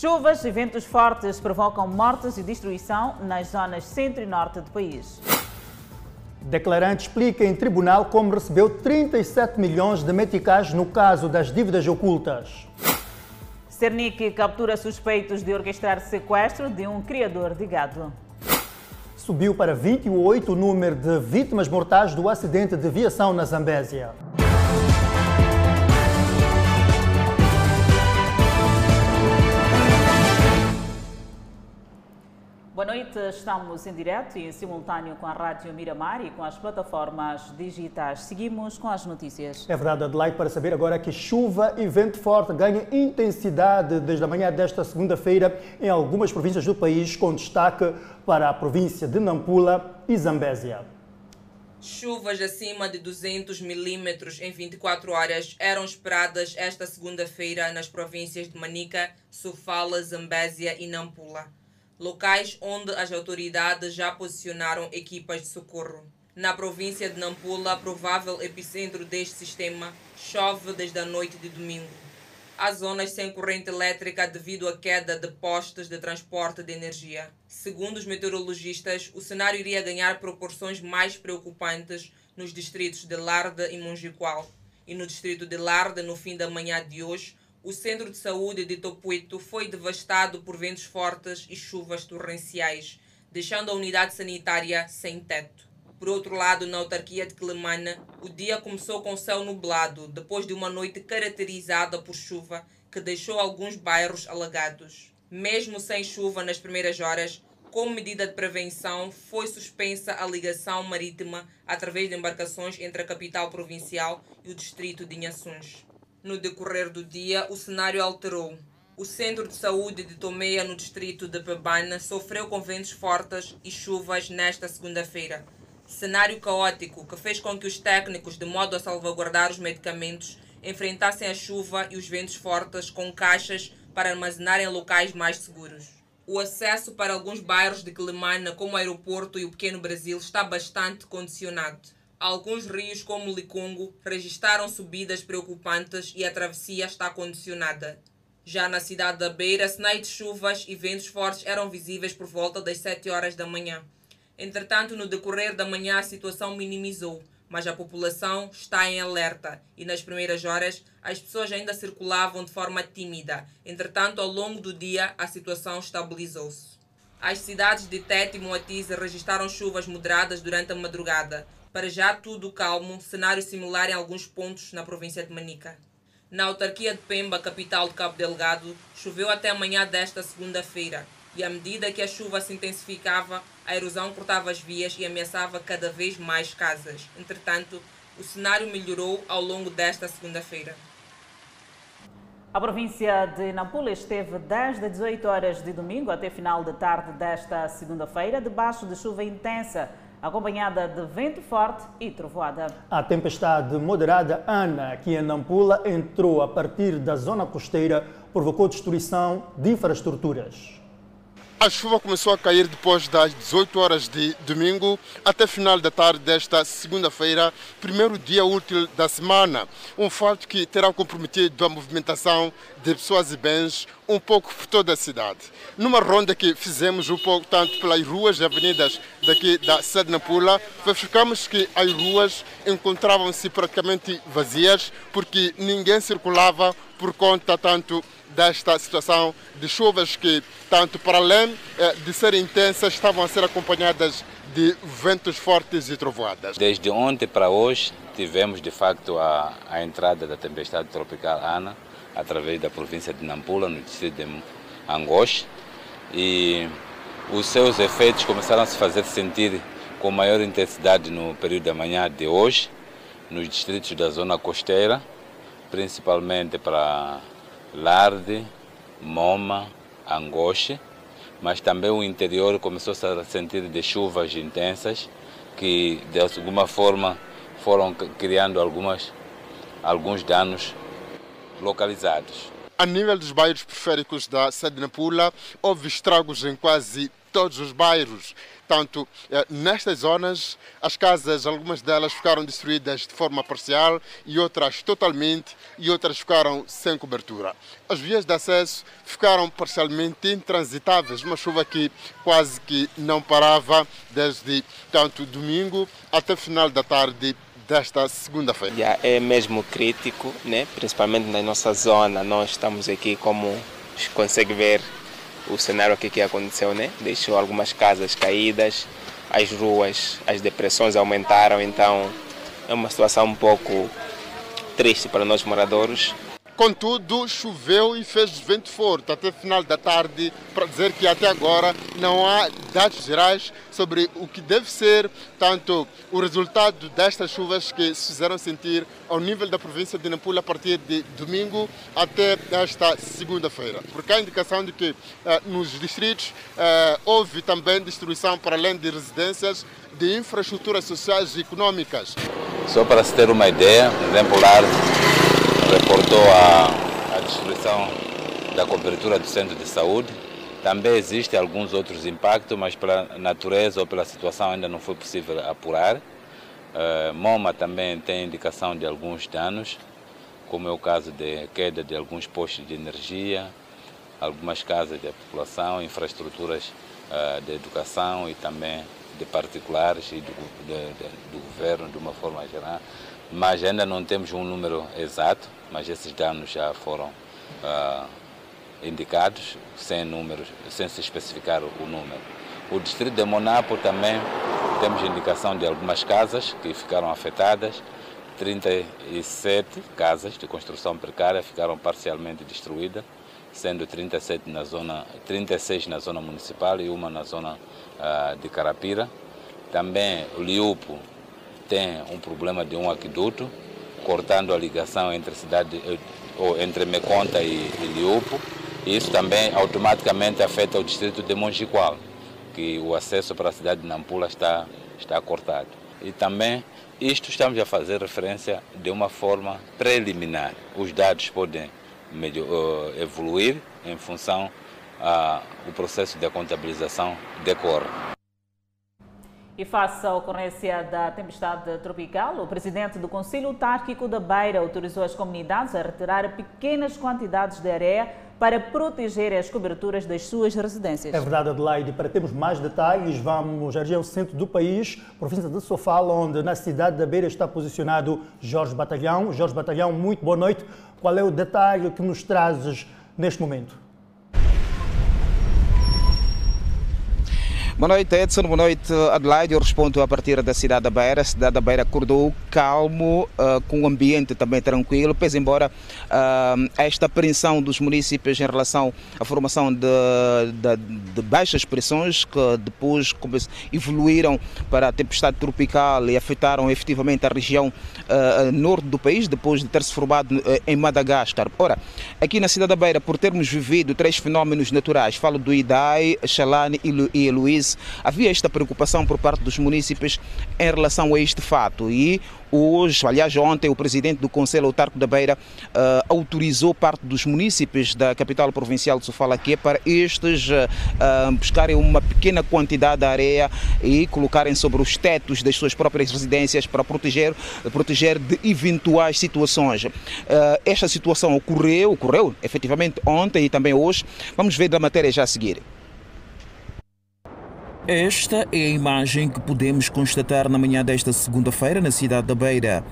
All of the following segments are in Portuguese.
Chuvas e ventos fortes provocam mortes e destruição nas zonas centro e norte do país. Declarante explica em tribunal como recebeu 37 milhões de meticais no caso das dívidas ocultas. Cernic captura suspeitos de orquestrar sequestro de um criador de gado. Subiu para 28 o número de vítimas mortais do acidente de viação na Zambésia. Boa noite, estamos em direto e em simultâneo com a Rádio Miramar e com as plataformas digitais. Seguimos com as notícias. É verdade, Adelaide, para saber agora que chuva e vento forte ganham intensidade desde a manhã desta segunda-feira em algumas províncias do país, com destaque para a província de Nampula e Zambésia. Chuvas acima de 200 milímetros em 24 horas eram esperadas esta segunda-feira nas províncias de Manica, Sofala, Zambésia e Nampula locais onde as autoridades já posicionaram equipas de socorro. Na província de Nampula, provável epicentro deste sistema, chove desde a noite de domingo. Há zonas sem corrente elétrica devido à queda de postes de transporte de energia. Segundo os meteorologistas, o cenário iria ganhar proporções mais preocupantes nos distritos de Larda e Monjiqual. E no distrito de Larda, no fim da manhã de hoje, o centro de saúde de Topuito foi devastado por ventos fortes e chuvas torrenciais, deixando a unidade sanitária sem teto. Por outro lado, na autarquia de Quelimane, o dia começou com céu nublado, depois de uma noite caracterizada por chuva que deixou alguns bairros alagados. Mesmo sem chuva nas primeiras horas, como medida de prevenção, foi suspensa a ligação marítima através de embarcações entre a capital provincial e o distrito de Inhaçuns. No decorrer do dia, o cenário alterou. O centro de saúde de Tomeia, no distrito de Pebana, sofreu com ventos fortes e chuvas nesta segunda-feira. Cenário caótico que fez com que os técnicos, de modo a salvaguardar os medicamentos, enfrentassem a chuva e os ventos fortes com caixas para armazenar em locais mais seguros. O acesso para alguns bairros de Quelimane, como o aeroporto e o Pequeno Brasil, está bastante condicionado. Alguns rios, como o Licungo, registraram subidas preocupantes e a travessia está condicionada. Já na cidade da Beira, sinais de chuvas e ventos fortes eram visíveis por volta das 7 horas da manhã. Entretanto, no decorrer da manhã, a situação minimizou, mas a população está em alerta e nas primeiras horas as pessoas ainda circulavam de forma tímida. Entretanto, ao longo do dia, a situação estabilizou-se. As cidades de Tete e Moatize registraram chuvas moderadas durante a madrugada. Para já tudo calmo, cenário similar em alguns pontos na província de Manica. Na autarquia de Pemba, capital de Cabo Delgado, choveu até amanhã desta segunda-feira e à medida que a chuva se intensificava, a erosão cortava as vias e ameaçava cada vez mais casas. Entretanto, o cenário melhorou ao longo desta segunda-feira. A província de Nampula esteve desde 18 horas de domingo até final de tarde desta segunda-feira debaixo de chuva intensa acompanhada de vento forte e trovoada. A tempestade moderada Ana, que em Nampula entrou a partir da zona costeira, provocou destruição de infraestruturas. A chuva começou a cair depois das 18 horas de domingo até final da tarde desta segunda-feira, primeiro dia útil da semana. Um fato que terá comprometido a movimentação de pessoas e bens um pouco por toda a cidade. Numa ronda que fizemos um pouco tanto pelas ruas e avenidas daqui da sede Nampula, verificamos que as ruas encontravam-se praticamente vazias porque ninguém circulava por conta tanto desta situação de chuvas que, tanto para além eh, de serem intensas, estavam a ser acompanhadas de ventos fortes e trovoadas. Desde ontem para hoje tivemos de facto a, a entrada da tempestade tropical Ana através da província de Nampula, no distrito de Angoche, e os seus efeitos começaram a se fazer sentir com maior intensidade no período da manhã de hoje, nos distritos da zona costeira, principalmente para Larde, Moma, Angoche, mas também o interior começou a sentir de chuvas intensas que de alguma forma foram criando algumas, alguns danos localizados. A nível dos bairros periféricos da sede Nampula, houve estragos em quase todos os bairros. Tanto nestas zonas as casas, algumas delas ficaram destruídas de forma parcial e outras totalmente e outras ficaram sem cobertura. As vias de acesso ficaram parcialmente intransitáveis, uma chuva que quase que não parava desde tanto domingo até final da tarde desta segunda-feira. Já é mesmo crítico, né? principalmente na nossa zona. Nós estamos aqui, como consegue ver o cenário aqui que aconteceu, né? deixou algumas casas caídas, as ruas, as depressões aumentaram, então é uma situação um pouco triste para nós moradores. Contudo, choveu e fez vento forte até final da tarde para dizer que até agora não há dados gerais sobre o que deve ser tanto o resultado destas chuvas que se fizeram sentir ao nível da província de Nampula a partir de domingo até esta segunda-feira. Porque há indicação de que eh, nos distritos eh, houve também destruição para além de residências de infraestruturas sociais e econômicas. Só para se ter uma ideia, exemplar reportou a, a destruição da cobertura do centro de saúde. Também existem alguns outros impactos, mas pela natureza ou pela situação ainda não foi possível apurar. Uh, MoMA também tem indicação de alguns danos, como é o caso de queda de alguns postos de energia, algumas casas da população, infraestruturas uh, de educação e também de particulares e do, de, de, do governo de uma forma geral mas ainda não temos um número exato, mas esses danos já foram uh, indicados, sem números, sem se especificar o número. O distrito de Monapo também temos indicação de algumas casas que ficaram afetadas, 37 casas de construção precária ficaram parcialmente destruídas, sendo 37 na zona, 36 na zona municipal e uma na zona uh, de Carapira. Também o Liupo tem um problema de um aqueduto, cortando a ligação entre cidade eh, ou entre Meconta e, e Liupo. Isso também automaticamente afeta o distrito de Monjiqual, que o acesso para a cidade de Nampula está, está cortado. E também isto estamos a fazer referência de uma forma preliminar. Os dados podem uh, evoluir em função uh, processo de contabilização decorre. E face à ocorrência da tempestade tropical, o presidente do Conselho Autárquico da Beira autorizou as comunidades a retirar pequenas quantidades de areia para proteger as coberturas das suas residências. É verdade, Adelaide. Para termos mais detalhes, vamos à região centro do país, província de Sofala, onde na cidade da Beira está posicionado Jorge Batalhão. Jorge Batalhão, muito boa noite. Qual é o detalhe que nos trazes neste momento? Boa noite, Edson. Boa noite, Adelaide. Eu respondo a partir da cidade da Beira. A cidade da Beira acordou calmo, uh, com um ambiente também tranquilo, pese embora uh, esta apreensão dos municípios em relação à formação de, de, de baixas pressões que depois evoluíram para a tempestade tropical e afetaram efetivamente a região uh, norte do país, depois de ter se formado em Madagascar. Ora, aqui na cidade da Beira, por termos vivido três fenómenos naturais, falo do Idai, Xalane e Havia esta preocupação por parte dos municípios em relação a este fato e Hoje, aliás, ontem, o presidente do Conselho Autárquico da Beira uh, autorizou parte dos municípios da capital provincial de Sofalaquia para estes uh, buscarem uma pequena quantidade de areia e colocarem sobre os tetos das suas próprias residências para proteger, proteger de eventuais situações. Uh, esta situação ocorreu, ocorreu efetivamente ontem e também hoje. Vamos ver da matéria já a seguir. Esta é a imagem que podemos constatar na manhã desta segunda-feira na cidade da Beira.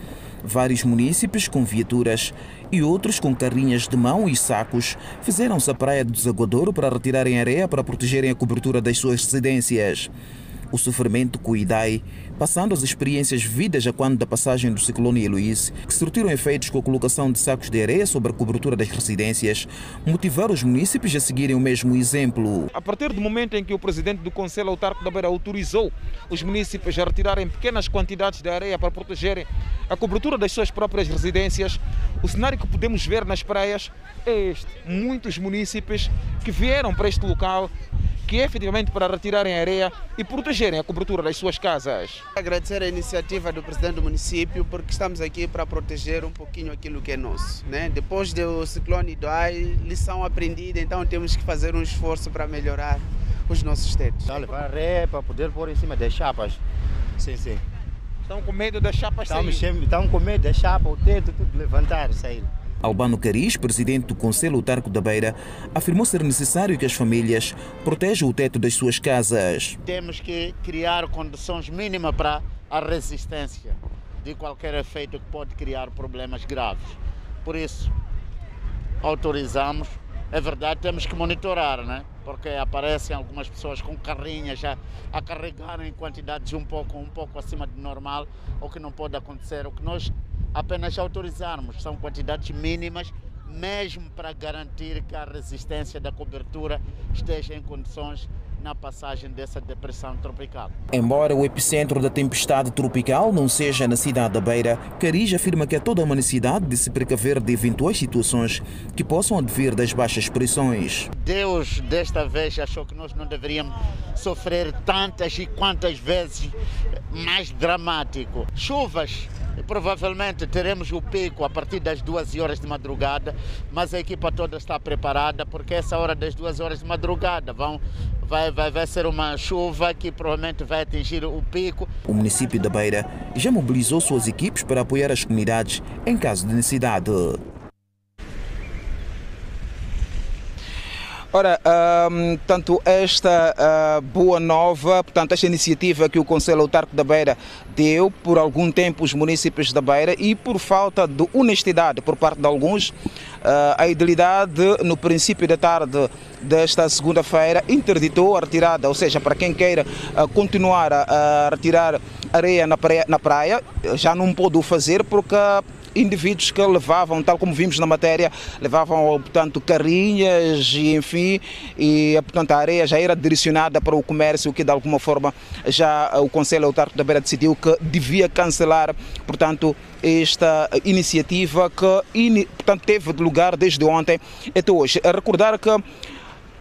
Vários munícipes com viaturas e outros com carrinhas de mão e sacos fizeram-se à praia do Desaguadouro para retirarem areia para protegerem a cobertura das suas residências. O sofrimento com o IDAI passando as experiências vividas a quando da passagem do ciclone Heloíse, que surtiram efeitos com a colocação de sacos de areia sobre a cobertura das residências, motivaram os municípios a seguirem o mesmo exemplo. A partir do momento em que o presidente do Conselho Autárquico da Beira autorizou os municípios a retirarem pequenas quantidades de areia para protegerem a cobertura das suas próprias residências, o cenário que podemos ver nas praias é este. Muitos municípios que vieram para este local que é efetivamente para retirarem a areia e protegerem a cobertura das suas casas. Agradecer a iniciativa do presidente do município, porque estamos aqui para proteger um pouquinho aquilo que é nosso. Né? Depois do ciclone Idai, lição aprendida, então temos que fazer um esforço para melhorar os nossos tetos. A levar areia para poder pôr em cima das chapas. Sim, sim. Estão com medo das chapas estamos, saírem? Estão com medo da chapa, o teto, tudo levantar, sair. Albano Cariz, presidente do Conselho Autarco da Beira, afirmou ser necessário que as famílias protejam o teto das suas casas. Temos que criar condições mínimas para a resistência de qualquer efeito que pode criar problemas graves. Por isso, autorizamos. É verdade, temos que monitorar, né? Porque aparecem algumas pessoas com carrinhas a, a carregar em quantidades um pouco, um pouco acima do normal, o que não pode acontecer. O que nós apenas autorizarmos. São quantidades mínimas, mesmo para garantir que a resistência da cobertura esteja em condições na passagem dessa depressão tropical. Embora o epicentro da tempestade tropical não seja na cidade da Beira, Cariz afirma que há toda uma necessidade de se precaver de eventuais situações que possam advir das baixas pressões. Deus desta vez achou que nós não deveríamos sofrer tantas e quantas vezes mais dramático. Chuvas Provavelmente teremos o pico a partir das duas horas de madrugada, mas a equipa toda está preparada porque essa hora das duas horas de madrugada vão, vai, vai, vai ser uma chuva que provavelmente vai atingir o pico. O município da Beira já mobilizou suas equipes para apoiar as comunidades em caso de necessidade. Ora, um, tanto esta uh, boa nova, portanto, esta iniciativa que o Conselho Autarco da Beira deu por algum tempo os municípios da Beira e por falta de honestidade por parte de alguns, uh, a idilidade no princípio da tarde desta segunda-feira interditou a retirada, ou seja, para quem queira uh, continuar a, a, retirar areia na praia, na praia, já não pôde o fazer porque indivíduos que levavam, tal como vimos na matéria, levavam, portanto, carrinhas e, enfim, e, portanto, a areia já era direcionada para o comércio, que de alguma forma já o Conselho Autárquico da Beira decidiu que devia cancelar, portanto, esta iniciativa que, portanto, teve lugar desde ontem até hoje. A recordar que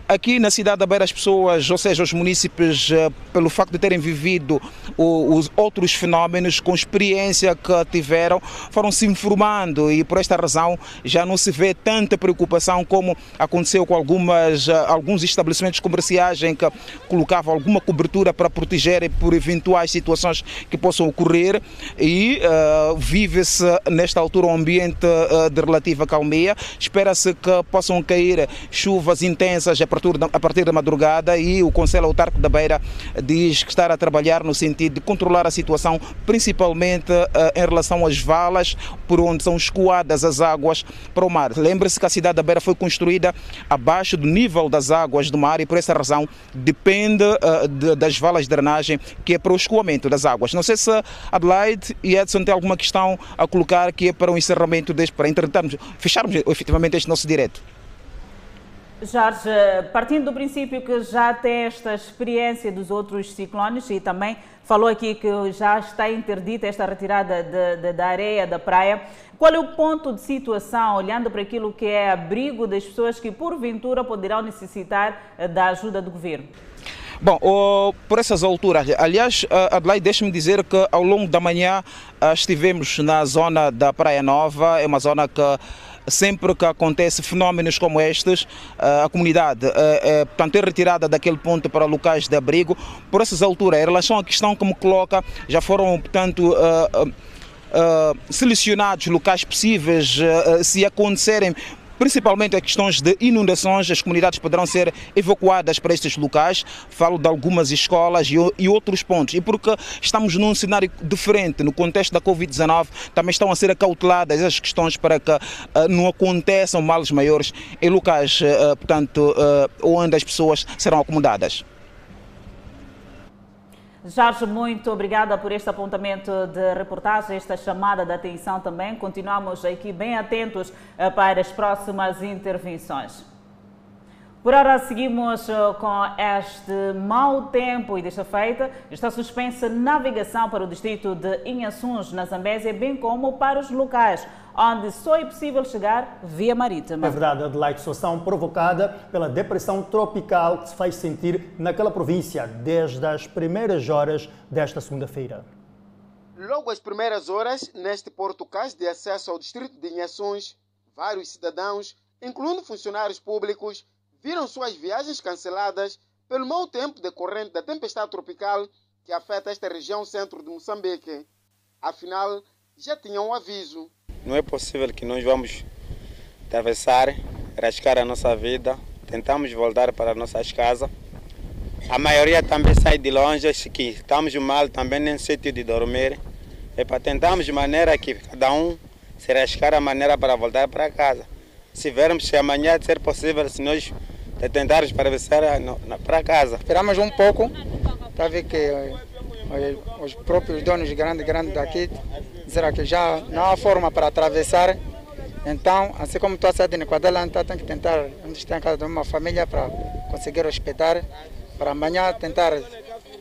Aqui na cidade da Beira, as pessoas, ou seja, os municípios, eh, pelo facto de terem vivido os outros fenómenos, com experiência que tiveram, foram se informando e por esta razão já não se vê tanta preocupação como aconteceu com algumas, eh, alguns estabelecimentos comerciais em que colocavam alguma cobertura para protegerem por eventuais situações que possam ocorrer e uh, vive-se nesta altura um ambiente uh, de relativa calmia. Espera-se que possam cair chuvas intensas a partir da madrugada e o Conselho Autárquico da Beira diz que está a trabalhar no sentido de controlar a situação, principalmente uh, em relação às valas por onde são escoadas as águas para o mar. Lembre-se que a cidade da Beira foi construída abaixo do nível das águas do mar e por essa razão depende de, das valas de drenagem que é para o escoamento das águas. Não sei se Adelaide e Edson têm alguma questão a colocar que é para o encerramento deste, para entretanto fecharmos efetivamente este nosso direto. Jorge, partindo do princípio que já tem esta experiência dos outros ciclones e também falou aqui que já está interdita esta retirada de, de, da areia da praia, qual é o ponto de situação, olhando para aquilo que é abrigo das pessoas que porventura poderão necessitar eh, da ajuda do governo? Bom, por essas alturas, aliás, eh, Adelaide, deixe-me dizer que ao longo da manhã eh, estivemos na zona da Praia Nova, é uma zona que sempre que acontece fenómenos como estes, eh, a comunidade é, portanto, é retirada daquele ponto para locais de abrigo. Por essas alturas, em relação à questão que me coloca, já foram, portanto, selecionados locais possíveis se acontecerem principalmente as questões de inundações, as comunidades poderão ser evacuadas para estes locais. Falo de algumas escolas e, outros pontos. E porque estamos num cenário diferente, no contexto da Covid-19, também estão a ser acauteladas as questões para que uh, não aconteçam males maiores em locais, uh, portanto, uh, onde as pessoas serão acomodadas. Jorge, muito obrigada por este apontamento de reportagem, esta chamada de atenção também. Continuamos aqui bem atentos eh, para as próximas intervenções. Por hora seguimos eh, com este mau tempo e desta feita está suspensa navegação para o distrito de Inhaçuns, na Zambésia, bem como para os locais onde só é possível chegar via marítima. É verdade, Adelaide, situação provocada pela depressão tropical que se faz sentir naquela província desde as primeiras horas desta segunda-feira. Logo às primeiras horas, neste portucais de acesso ao distrito de Inhações, vários cidadãos, incluindo funcionários públicos, viram suas viagens canceladas pelo mau tempo decorrente da tempestade tropical que afeta esta região centro de Moçambique. Afinal, já tinham um aviso. Não é possível que nós vamos atravessar, rascar a nossa vida, tentamos voltar para nossas casas. A maioria também sai de longe, que estamos mal também nem sítio de dormir. É para tentarmos de maneira que cada um se rascar a maneira para voltar para casa. Se vermos se amanhã ser possível, se nós tentarmos atravessar para casa. Esperamos um pouco para ver que os próprios donos grandes grandes daqui disseram que já não há forma para atravessar. Então, assim como estou a sair de Niquadalanta, tem que tentar, onde está em casa de uma família, para conseguir hospedar, para amanhã tentar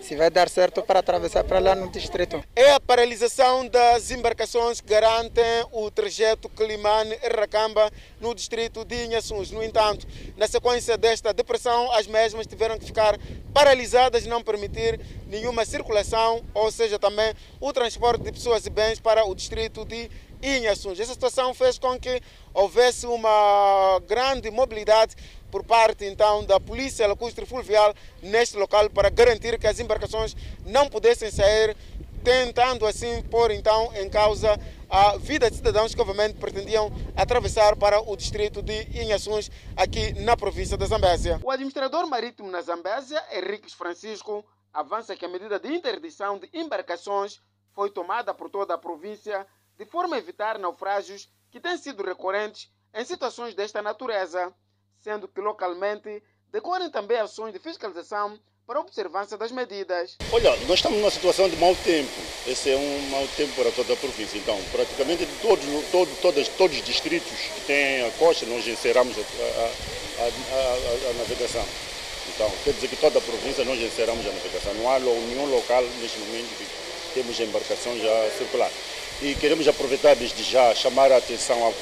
se vai dar certo para atravessar para lá no distrito. É a paralisação das embarcações que garantem o trajeto Climane-Racamba no distrito de Inhaçuns. No entanto, na sequência desta depressão, as mesmas tiveram que ficar paralisadas e não permitir nenhuma circulação, ou seja, também o transporte de pessoas e bens para o distrito de Inhaçuns. Essa situação fez com que houvesse uma grande mobilidade por parte então da Polícia Lacustre Fluvial neste local para garantir que as embarcações não pudessem sair, tentando assim pôr então em causa a vida de cidadãos que obviamente pretendiam atravessar para o distrito de Inhaçuns, aqui na província da Zambésia. O administrador marítimo na Zambésia, Henrique Francisco, avança que a medida de interdição de embarcações foi tomada por toda a província de forma a evitar naufrágios que têm sido recorrentes em situações desta natureza sendo que localmente decorrem também ações de fiscalização para a observância das medidas. Olha, nós estamos numa situação de mau tempo. Esse é um mau tempo para toda a província. Então, praticamente todos, todo, todos, todos os distritos que têm a costa, nós encerramos a, a, a, a, navegação. Então, quer dizer que toda a província nós encerramos a navegação. Não há nenhum local neste momento que temos embarcação já circular. E queremos aproveitar desde já chamar a atenção à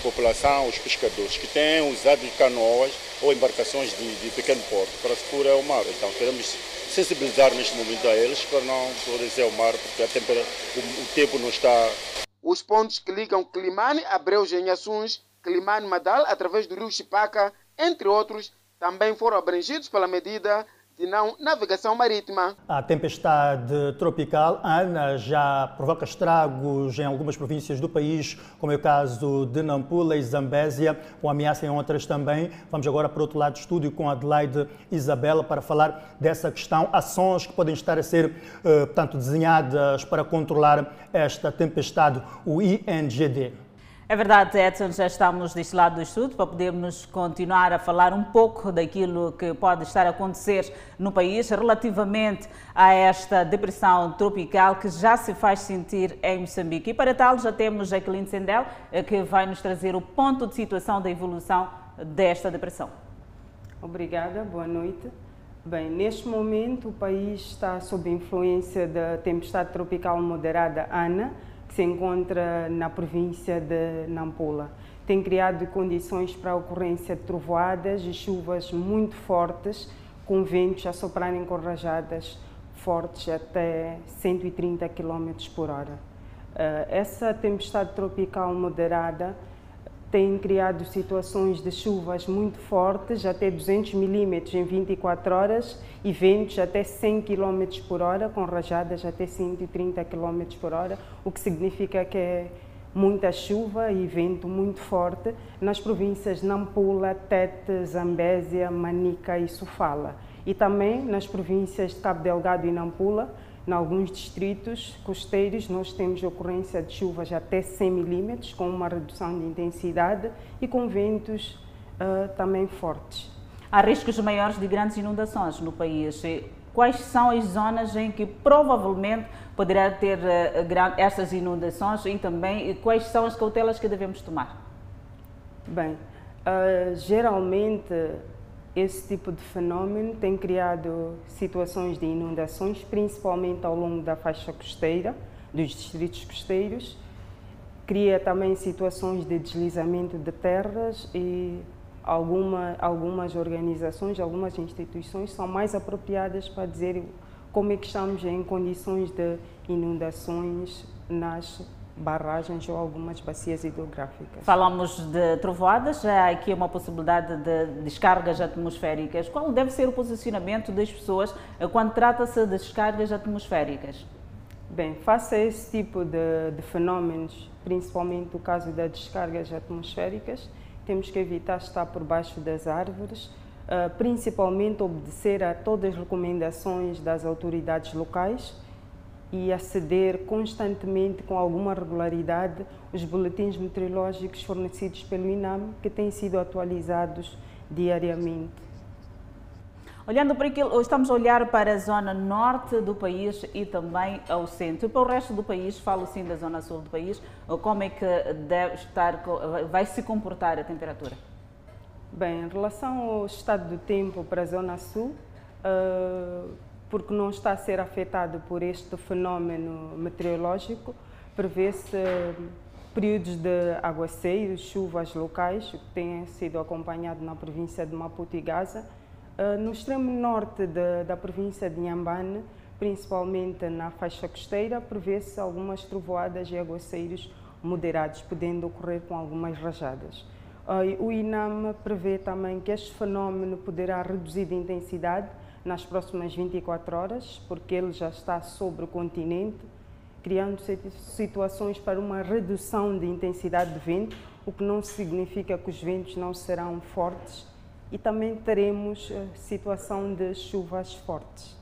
população, aos pescadores que têm usado canoas ou embarcações de, de pequeno porte para se ao mar. Então queremos sensibilizar neste momento a eles para não ser ao mar, porque o, o, tempo não está. Os pontos que ligam Climane a Breus em Assuns, Climane Madal através do rio Chipaca, entre outros, também foram abrangidos pela medida de não navegação marítima. A tempestade tropical Ana já provoca estragos em algumas províncias do país, como é o caso de Nampula e Zambésia, com ameaça em outras também. Vamos agora para outro lado do estúdio com Adelaide Isabela para falar dessa questão, ações que podem estar a ser, eh, portanto, desenhadas para controlar esta tempestade, o INGD. É verdade, Edson, já estamos deste lado do estudo para podermos continuar a falar um pouco daquilo que pode estar a acontecer no país relativamente a esta depressão tropical que já se faz sentir em Moçambique. E para tal, já temos Jacqueline Sendel, eh, que vai nos trazer o ponto de situação da evolução desta depressão. Obrigada, boa noite. Bem, neste momento o país está sob influência da tempestade tropical moderada Ana, que se encontra na província de Nampula. Tem criado condições para a ocorrência de trovoadas e chuvas muito fortes, com ventos a soprarem com rajadas fortes até 130 km por hora. Eh, essa tempestade tropical moderada têm criado situações de chuvas muito fortes, até 200 milímetros em 24 horas, e ventos até 100 km por hora, com rajadas até 130 km por hora, o que significa que é muita chuva e vento muito forte nas províncias Nampula, Tete, Zambésia, Manica e Sofala. E também nas províncias de Cabo Delgado e Nampula, em alguns distritos costeiros, nós temos ocorrência de chuvas até 100 milímetros, com uma redução de intensidade e com ventos uh, também fortes. Há riscos maiores de grandes inundações no país. Quais são as zonas em que provavelmente poderá ter uh, estas inundações e também quais são as cautelas que devemos tomar? Bem, uh, geralmente esse tipo de fenômeno tem criado situações de inundações, principalmente ao longo da faixa costeira, dos distritos costeiros. Cria também situações de deslizamento de terras e alguma, algumas organizações, algumas instituições são mais apropriadas para dizer como é que estamos em condições de inundações nas barragens ou algumas bacias hidrográficas. Falamos de trovoadas, há aqui uma possibilidade de descargas atmosféricas. Qual deve ser o posicionamento das pessoas quando trata-se de descargas atmosféricas? Bem, face a esse tipo de, de fenómenos, principalmente o caso das descargas atmosféricas, temos que evitar estar por baixo das árvores, uh, principalmente obedecer a todas as recomendações das autoridades locais e aceder constantemente, com alguma regularidade, os boletins meteorológicos fornecidos pelo INAM, que têm sido atualizados diariamente. Olhando para aquilo, estamos a olhar para a zona norte do país e também ao centro. E para o resto do país, falo sim da zona sul do país, como é que deve estar, vai se comportar a temperatura? Bem, em relação ao estado do tempo para a zona sul, uh, porque não está a ser afetado por este fenómeno meteorológico, prevê-se períodos de aguaceiros, chuvas locais, que têm sido acompanhado na província de Maputo e Gaza, ah, no extremo norte de, da província de Inhambane, principalmente na faixa costeira, prevê-se algumas trovoadas e aguaceiros moderados, podendo ocorrer com algumas rajadas. Ah, o INAM prevê também que este fenómeno poderá reduzir de intensidade nas próximas 24 horas, porque ele já está sobre o continente, criando situações para uma redução de intensidade de vento, o que não significa que os ventos não serão fortes e também teremos eh, situação de chuvas fortes.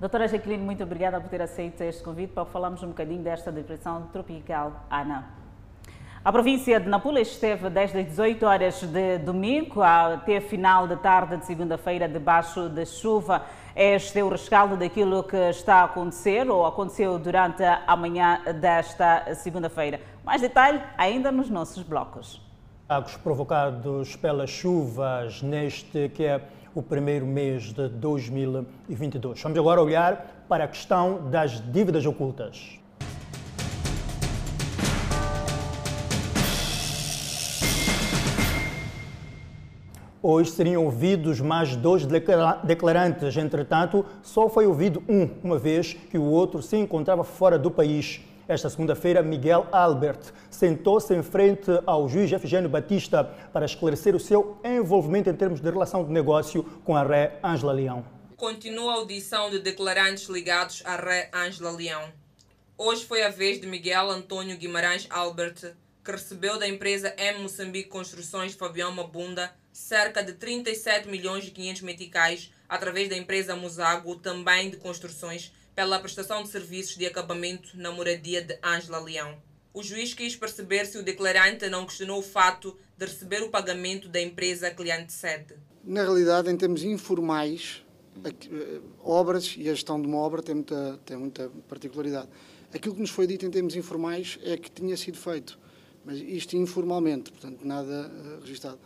Doutora Jaqueline, muito obrigada por ter aceito este convite para falarmos um bocadinho desta depressão tropical Ana. A província de Nampula esteve desde as 18 horas de domingo até final de tarde de segunda-feira debaixo de chuva. Este é o rescaldo daquilo que está a acontecer ou aconteceu durante a manhã desta segunda-feira. Mais detalhe ainda nos nossos blocos. Estragos provocados pelas chuvas neste que é o primeiro mês de 2022. Vamos agora olhar para a questão das dívidas ocultas. Hoje seriam ouvidos mais dois declarantes, entretanto, só foi ouvido um, uma vez que o outro se encontrava fora do país. Esta segunda-feira, Miguel Albert sentou-se em frente ao juiz Efigênio Batista para esclarecer o seu envolvimento em termos de relação de negócio com a ré Ângela Leão. Continua a audição de declarantes ligados à ré Ângela Leão. Hoje foi a vez de Miguel Antônio Guimarães Albert, que recebeu da empresa M Moçambique Construções Fabião Mabunda cerca de 37 milhões e 500 meticais através da empresa Musago, também de construções, pela prestação de serviços de acabamento na moradia de Ângela Leão. O juiz quis perceber se o declarante não questionou o fato de receber o pagamento da empresa cliente sede. Na realidade, em termos informais, eh, obras e a gestão de uma obra tem muita, tem muita particularidade. Aquilo que nos foi dito em termos informais é que tinha sido feito, mas isto informalmente, portanto, nada uh, registado.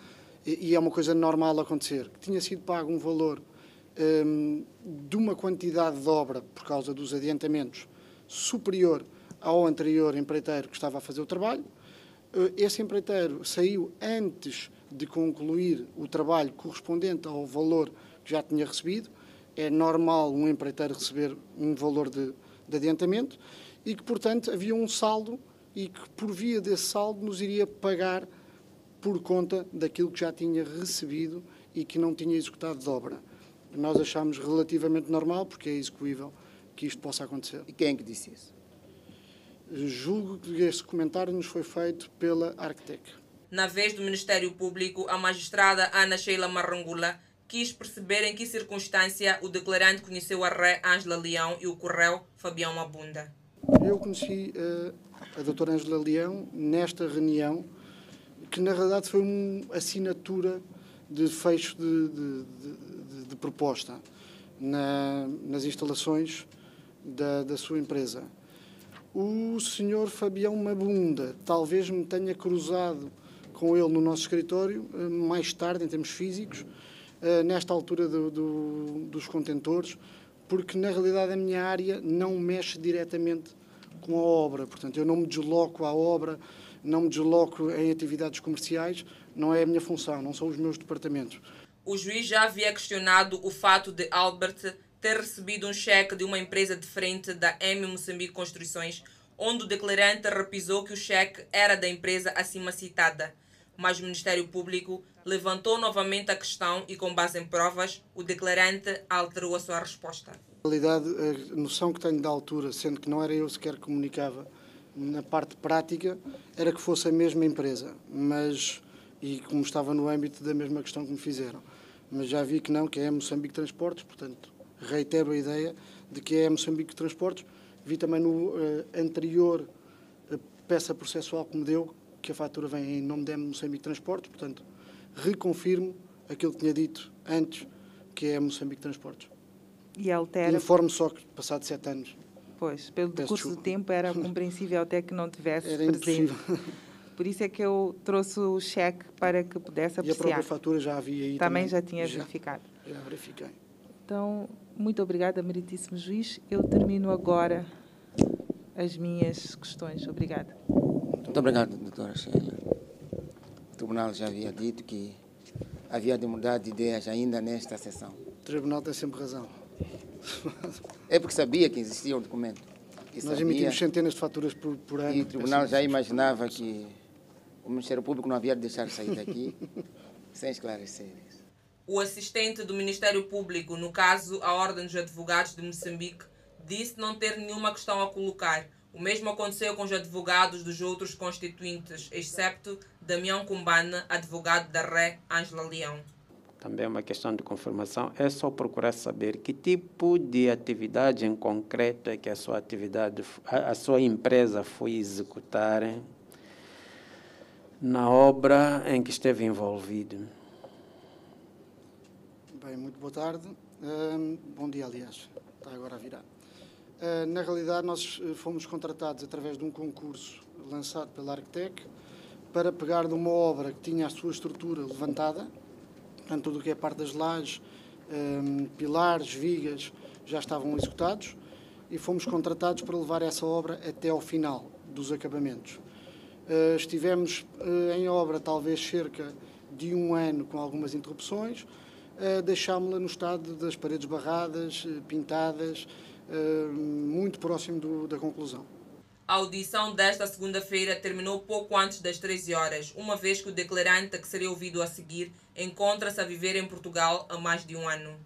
E, é uma coisa normal acontecer. Que tinha sido pago um valor um, de uma quantidade de obra, por causa dos adiantamentos, superior ao anterior empreiteiro que estava a fazer o trabalho. Uh, esse empreiteiro saiu antes de concluir o trabalho correspondente ao valor que já tinha recebido. É normal um empreiteiro receber um valor de, de adiantamento e que, portanto, havia um saldo e que, por via desse saldo, nos iria pagar por conta daquilo que já tinha recebido e que não tinha executado de obra nós achamos relativamente normal, porque é execuível, que isto possa acontecer. E quem é que disse isso? Julgo que esse comentário nos foi feito pela Arctec. Na vez do Ministério Público, a magistrada Ana Sheila Marrangula quis perceber em que circunstância o declarante conheceu a ré Ângela Leão e o correio Fabião Mabunda. Eu conheci uh, a doutora Ângela Leão nesta reunião, que na realidade foi uma assinatura de fecho de, de, de de proposta na, nas instalações da, da sua empresa. O senhor Fabião Mabunda talvez me tenha cruzado com ele no nosso escritório eh, mais tarde, em termos físicos, eh, nesta altura do, do, dos contentores, porque na realidade a minha área não mexe diretamente com a obra. Portanto, eu não me desloco à obra, não me desloco em atividades comerciais, não é a minha função, não são os meus departamentos o juiz já havia questionado o fato de Albert ter recebido um cheque de uma empresa diferente da M Moçambique Construções onde o declarante repisou que o cheque era da empresa acima citada. Mas o Ministério Público levantou novamente a questão e, com base em provas, o declarante alterou a sua resposta. Na realidade, a noção que tenho da altura, sendo que não era eu sequer que comunicava, na parte prática, era que fosse a mesma empresa, mas e como estava no âmbito da mesma questão que me fizeram. Mas já vi que não, que é Moçambique Transportes, portanto, reitero a ideia de que é Moçambique Transportes. Vi também no uh, anterior uh, peça processual que me deu que a fatura vem em nome da Moçambique Transportes, portanto, reconfirmo aquilo que tinha dito antes, que é Moçambique Transportes. E altera. Informe só que, passado sete anos. Pois, pelo Peço curso desculpa. do tempo era compreensível até que não tivesse Era presente. impossível. Por isso é que eu trouxe o cheque para que pudesse E a apreciar. própria fatura já havia aí Também, também. já tinha Já. verificado. Já verifiquei. Então, muito obrigada, meritíssimo juiz. Eu termino agora as minhas questões. Obrigada. Muito obrigado, doutora Sheila. O tribunal já havia dito que havia de mudar de ideias ainda nesta sessão. O tribunal tem sempre razão. É porque sabia que existia o documento. E Nós sabia- emitimos centenas de faturas por, por ano. E o tribunal Peço já desculpa. imaginava que o Ministério Público não havia de deixar sair daqui sem esclarecer isso. O assistente do Ministério Público, no caso a Ordem dos Advogados de Moçambique, disse não ter nenhuma questão a colocar. O mesmo aconteceu com os advogados dos outros constituintes, excepto Damião Cumbana, advogado da Ré Ângela Leão. Também é uma questão de confirmação. É só procurar saber que tipo de atividade em concreto é que a sua atividade, a, a sua empresa foi executar na obra em que esteve envolvido. Bem, muito boa tarde. Ahm, bom dia, aliás. Está agora a virar. Ah, na realidade, nós eh, fomos contratados através de um concurso lançado pela Arctec para pegar de uma obra que tinha a sua estrutura levantada, portanto, tudo o que é parte das lajes, ahm, pilares, vigas, já estavam executados, e fomos contratados para levar essa obra até ao final dos acabamentos. Uh, estivemos uh, em obra talvez cerca de um ano com algumas interrupções. Uh, Deixámos-la no estado das paredes barradas, pintadas, muito próximo do- da conclusão. A audição desta segunda-feira terminou pouco antes das 13 horas, uma vez que o declarante que seria ouvido a seguir encontra-se a viver em Portugal há mais de um ano.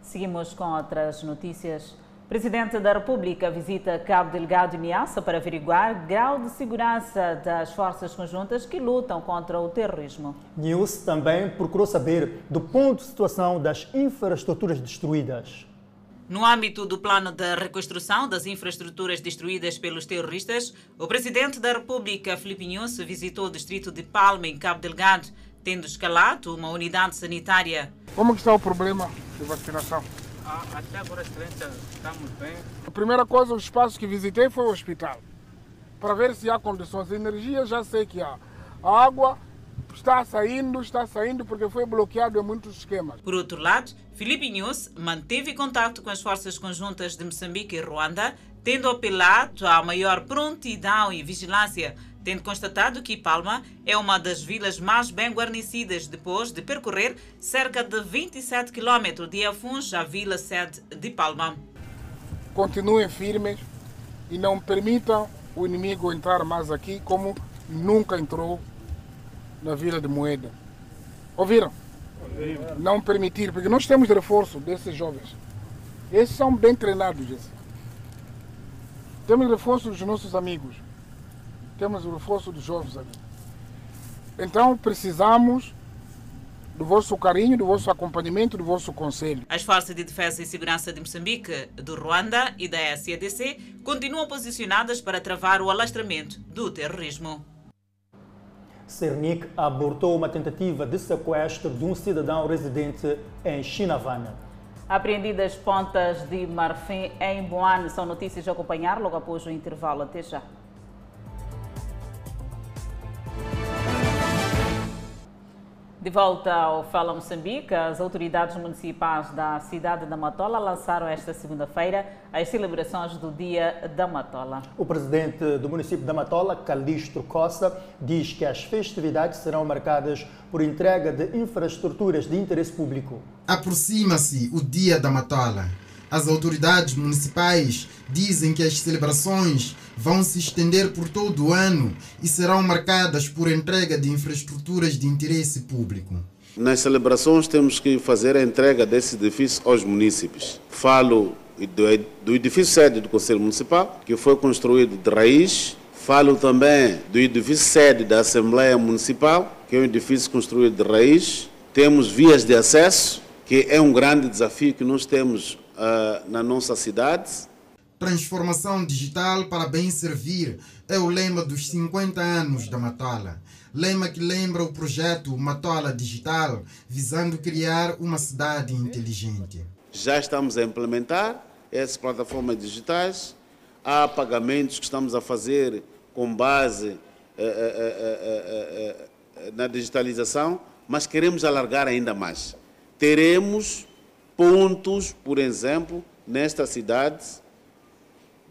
Seguimos com outras notícias. Presidente da República visita Cabo Delgado e Niassa para averiguar grau de segurança das forças conjuntas que lutam contra o terrorismo. News também procurou saber do ponto de situação das infraestruturas destruídas. No âmbito do plano de reconstrução das infraestruturas destruídas pelos terroristas, o presidente da República, Filipe Nunes, visitou o distrito de Palma, em Cabo Delgado, tendo escalado uma unidade sanitária. Como está o problema de vacinação? Até agora, excelência, estamos bem. A primeira coisa, o espaço que visitei foi o hospital. Para ver se há condições. Energia, já sei que há. A água está saindo, está saindo porque foi bloqueado em muitos esquemas. Por outro lado, Filipe Nunes manteve contato com as forças conjuntas de Moçambique e Ruanda, tendo apelado à maior prontidão e vigilância, tendo constatado que Palma é uma das vilas mais bem guarnecidas depois de percorrer cerca de 27 quilômetros de Afuns à vila sede de Palma. Continuem firmes e não permitam o inimigo entrar mais aqui como nunca entrou na Vila de Moeda. Ouviram? Não permitir, porque nós temos reforço desses jovens. Esses são bem treinados. Esses. Temos reforço dos nossos amigos. Temos o reforço dos jovens ali. Então precisamos do vosso carinho, do vosso acompanhamento, do vosso conselho. As Forças de Defesa e Segurança de Moçambique, do Ruanda e da SADC continuam posicionadas para travar o alastramento do terrorismo. Cernic abortou uma tentativa de sequestro de um cidadão residente em Chinavana. Apreendidas pontas de marfim em Boane são notícias a acompanhar logo após o intervalo. Até já. De volta ao Fala Moçambique, as autoridades municipais da cidade da Matola lançaram esta segunda-feira as celebrações do Dia da Matola. O presidente do município da Matola, Calixto Costa, diz que as festividades serão marcadas por entrega de infraestruturas de interesse público. Aproxima-se o Dia da Matola. As autoridades municipais dizem que as celebrações vão se estender por todo o ano e serão marcadas por entrega de infraestruturas de interesse público. Nas celebrações temos que fazer a entrega desse edifício aos municípios. Falo do, edifício sede do Conselho Municipal, que foi construído de raiz. Falo também do edifício sede da Assembleia Municipal, que é um edifício construído de raiz. Temos vias de acesso, que é um grande desafio que nós temos uh, na nossa cidade. Transformação digital para bem servir é o lema dos 50 anos da Matala. Lema que lembra o projeto Matola Digital, visando criar uma cidade inteligente. Já estamos a implementar essas plataformas digitais. Há pagamentos que estamos a fazer com base eh, eh, eh, na digitalização, mas queremos alargar ainda mais. Teremos pontos, por exemplo, nesta cidade,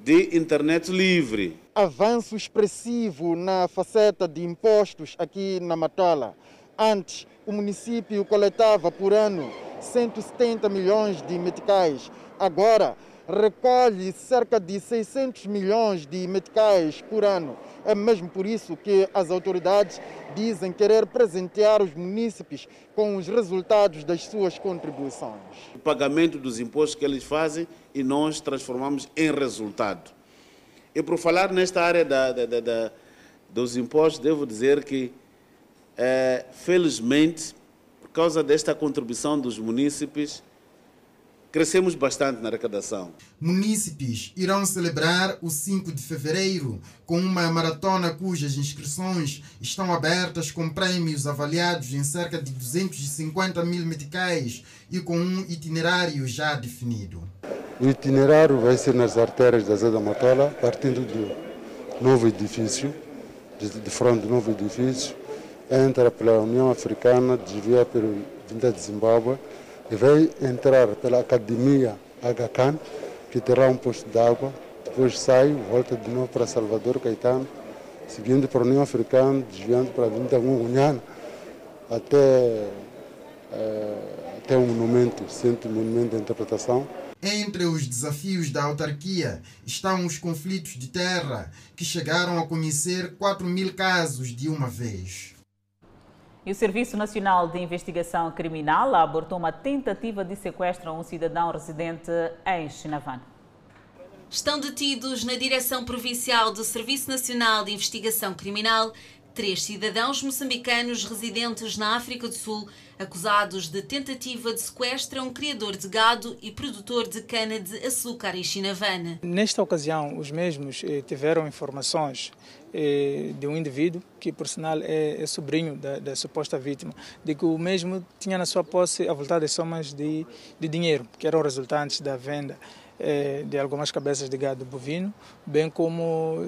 de internet livre. Avanço expressivo na faceta de impostos aqui na Matola. Antes, o município coletava por ano 170 milhões de meticais. Agora, recolhe cerca de 600 milhões de meticais por ano. É mesmo por isso que as autoridades dizem querer presentear os munícipes com os resultados das suas contribuições. O pagamento dos impostos que eles fazem e nós transformamos em resultado. E por falar nesta área da, da, da, dos impostos, devo dizer que, é, felizmente, por causa desta contribuição dos munícipes, crescemos bastante na arrecadação. Munícipes irão celebrar o 5 de fevereiro com uma maratona cujas inscrições estão abertas com prêmios avaliados em cerca de 250 mil meticais e com um itinerário já definido. O itinerário vai ser nas artérias da Zé da Matola, partindo do novo edifício, de, de frente do novo edifício, entra pela União Africana, desvia pelo Vinda de Zimbábue, e vai entrar pela Academia Aga Khan, que terá um posto d'água, depois sai, volta de novo para Salvador Caetano, seguindo para a União Africana, desviando para a Avenida Gungunhana, até, é, até o monumento, centro monumento de interpretação. Entre os desafios da autarquia estão os conflitos de terra, que chegaram a conhecer 4 mil casos de uma vez. E o Serviço Nacional de Investigação Criminal abortou uma tentativa de sequestro a um cidadão residente em Chinavano. Estão detidos na Direção Provincial do Serviço Nacional de Investigação Criminal três cidadãos moçambicanos residentes na África do Sul acusados de tentativa de sequestro a um criador de gado e produtor de cana de açúcar em Chinavana. Nesta ocasião, os mesmos eh, tiveram informações eh, de um indivíduo que, por sinal, é, é sobrinho da, da, suposta vítima, de que o mesmo tinha na sua posse avultadas somas de, de dinheiro, que eram resultantes da venda eh, de algumas cabeças de gado bovino, bem como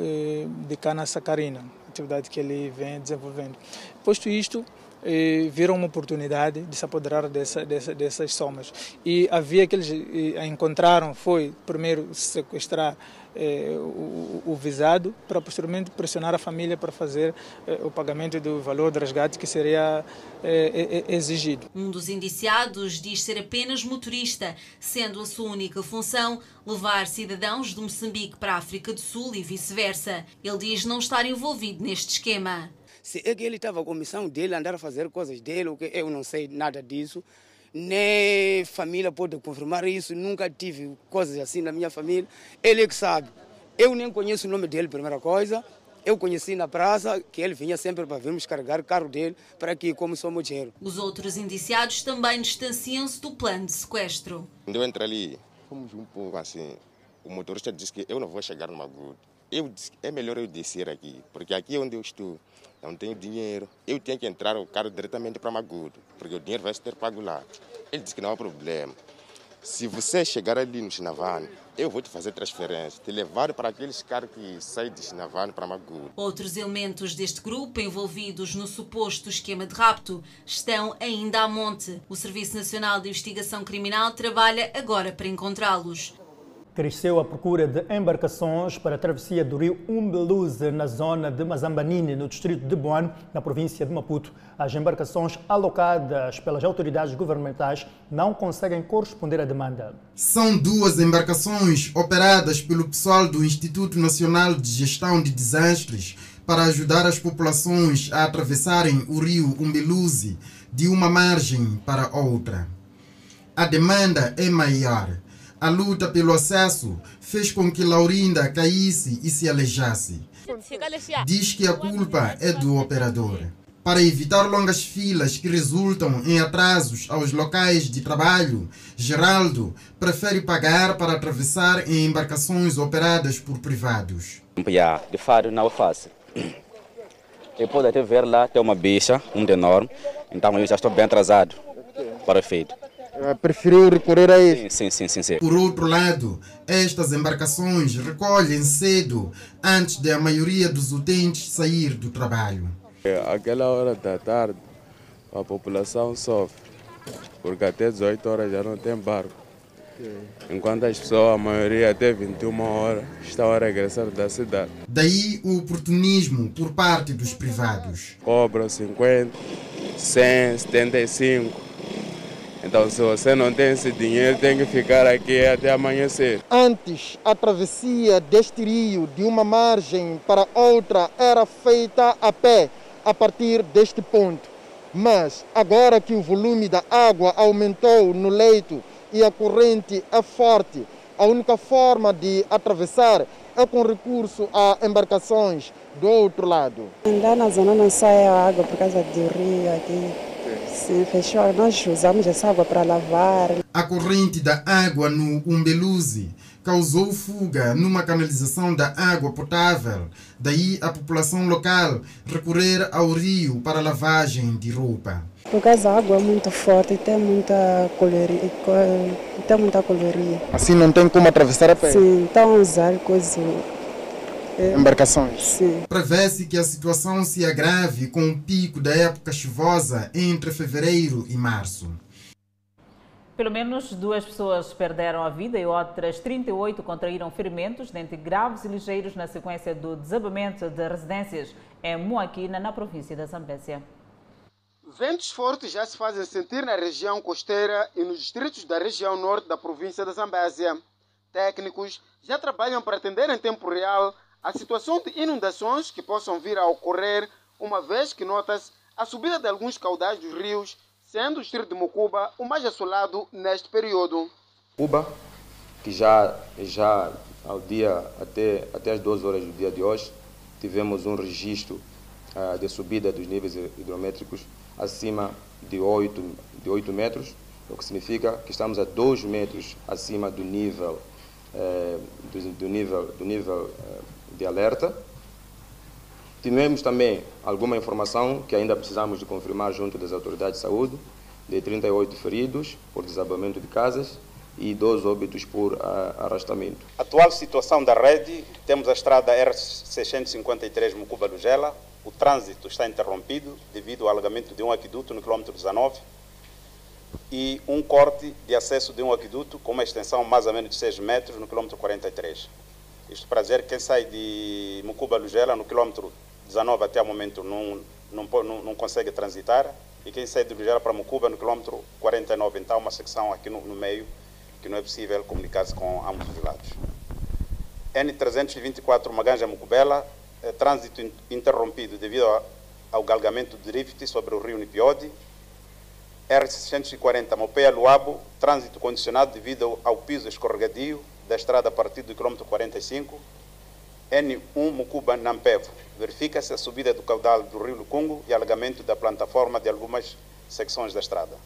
de cana sacarina, atividade que ele vem desenvolvendo. Posto isto, eh, viram uma oportunidade de se apoderar dessa, dessa, dessas somas. E a via que eles eh, encontraram foi, primeiro, sequestrar eh, o, o, visado, para posteriormente pressionar a família para fazer eh, o pagamento do valor do resgate que seria eh, exigido. Um dos indiciados diz ser apenas motorista, sendo a sua única função levar cidadãos de Moçambique para a África do Sul e vice-versa. Ele diz não estar envolvido neste esquema. Se é que ele estava com a missão dele, andar a fazer coisas dele, eu não sei nada disso nem família pode confirmar isso, nunca tive coisas assim na minha família. Ele é que sabe. Eu nem conheço o nome dele, primeira coisa. Eu conheci na praça que ele vinha sempre para virmos carregar o carro dele para aqui, como somos dinheiro. Os outros indiciados também distanciam-se do plano de sequestro. Quando eu entrei ali, fomos um pouco assim. O motorista disse que eu não vou chegar no Magudo. Eu disse é melhor eu descer aqui, porque aqui é onde eu estou não tenho dinheiro. Eu tenho que entrar o carro diretamente para Magudo, porque o dinheiro vai ser pago lá. Ele disse que não há problema. Se você chegar ali no Chinavane, eu vou te fazer transferência, te levar para aqueles caras que saem de Chinavane para Magudo. Outros elementos deste grupo envolvidos no suposto esquema de rapto estão ainda a monte. O Serviço Nacional de Investigação Criminal trabalha agora para encontrá-los. Cresceu a procura de embarcações para a travessia do rio Umbeluze, na zona de Mazambanini, no distrito de Boane, na província de Maputo. As embarcações alocadas pelas autoridades governamentais não conseguem corresponder à demanda. São duas embarcações operadas pelo pessoal do Instituto Nacional de Gestão de Desastres para ajudar as populações a atravessarem o rio Umbeluze de uma margem para outra. A demanda é maior a luta pelo acesso fez com que Laurinda caísse e se alejasse. Diz que a culpa é do operador. Para evitar longas filas que resultam em atrasos aos locais de trabalho, Geraldo prefere pagar para atravessar em embarcações operadas por privados. De fato não é fácil. Eu pude até ver lá, tem uma bicha, um enorme, então eu já estou bem atrasado para o efeito. Preferiu recorrer a isso? Sim, sim, sim, sim. Por outro lado, estas embarcações recolhem cedo antes de a maioria dos utentes sair do trabalho. Aquela hora da tarde, a população sofre, porque até 18 horas já não tem barco. Enquanto as pessoas, a maioria até 21 horas, estão a regressar da cidade. Daí o oportunismo por parte dos privados. Cobram 50, 100, 75. Então, se você não tem esse dinheiro, tem que ficar aqui até amanhecer. Antes, a travessia deste rio de uma margem para outra era feita a pé, a partir deste ponto. Mas, agora que o volume da água aumentou no leito e a corrente é forte, a única forma de atravessar é com recurso a embarcações do outro lado. Andar na zona não sai a água por causa do rio aqui. Sim, fechou. Nós usamos essa água para lavar. A corrente da água no Umbeluze causou fuga numa canalização da água potável. Daí a população local recorrer ao rio para lavagem de roupa. Por causa a água é muito forte e tem muita coloria. Tem muita coloria. Assim não tem como atravessar a pé? Sim, então usar coisas embarcações. Sim. Prevê-se que a situação se agrave com o pico da época chuvosa entre fevereiro e março. Pelo menos duas pessoas perderam a vida e outras 38 contraíram ferimentos, dentre graves e ligeiros, na sequência do desabamento de residências em Moaquina, na província da Zambésia. Ventos fortes já se fazem sentir na região costeira e nos distritos da região norte da província da Zambésia. Técnicos já trabalham para atender em tempo real a situação de inundações que possam vir a ocorrer, uma vez que nota-se a subida de alguns caudais dos rios, sendo o distrito de Mocuba o mais assolado neste período. Cuba, que já, já ao dia, até, até as 12 horas do dia de hoje, tivemos um registro uh, de subida dos níveis hidrométricos acima de 8, de 8 metros, o que significa que estamos a 2 metros acima do nível, uh, do, do, nível, do nível uh, de alerta. Tivemos também alguma informação que ainda precisamos de confirmar junto das autoridades de saúde, de 38 feridos por desabamento de casas e 12 óbitos por arrastamento. Atual situação da rede, temos a estrada R653 Mucuba-Lugela, o trânsito está interrompido devido ao alagamento de um aqueduto no quilômetro 19 e um corte de acesso de um aqueduto com uma extensão mais ou menos de 6 metros no quilômetro 43. Dizer que quem sai de Mucuba Lugela no quilômetro 19 até o momento não, não, não, não consegue transitar e quem sai de Lugela para Mucuba no quilômetro 49 então uma secção aqui no, no meio que não é possível comunicar-se com ambos os lados. N324 Maganja Mucubela, eh, trânsito in, interrompido devido a, ao galgamento de drift sobre o rio Nipiode. R640 Mopeia Luabo, trânsito condicionado devido ao piso escorregadio da estrada a partir do quilômetro 45, N1 Mucuba Nampevo. Verifica-se a subida do caudal do rio Lucungo e alagamento da plataforma de algumas secções da estrada.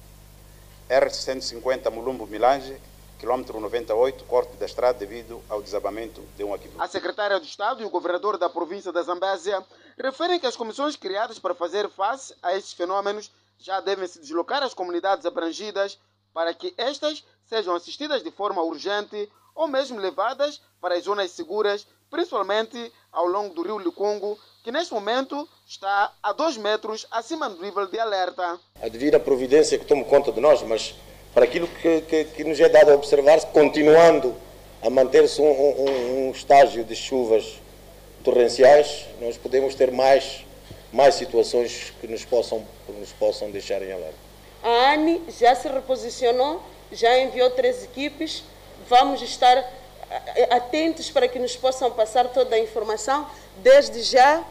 R150 Mulumbo Milange, quilômetro 98, corte da estrada devido ao desabamento de um aqueduto. A secretária do Estado e o governador da província da Zambésia referem que as comissões criadas para fazer face a estes fenômenos já devem se deslocar às comunidades abrangidas para que estas sejam assistidas de forma urgente ou mesmo levadas para as zonas seguras, principalmente ao longo do rio Licongo, que neste momento está a 2 metros acima do nível de alerta. A devida providência que tome conta de nós, mas para aquilo que, que, que nos é dado a observar, continuando a manter-se um, um, um estágio de chuvas torrenciais, nós podemos ter mais, mais situações que nos possam, nos possam deixar em alerta. A ANI já se reposicionou, já enviou três equipes, vamos estar atentos para que nos possam passar toda a informação. Desde já,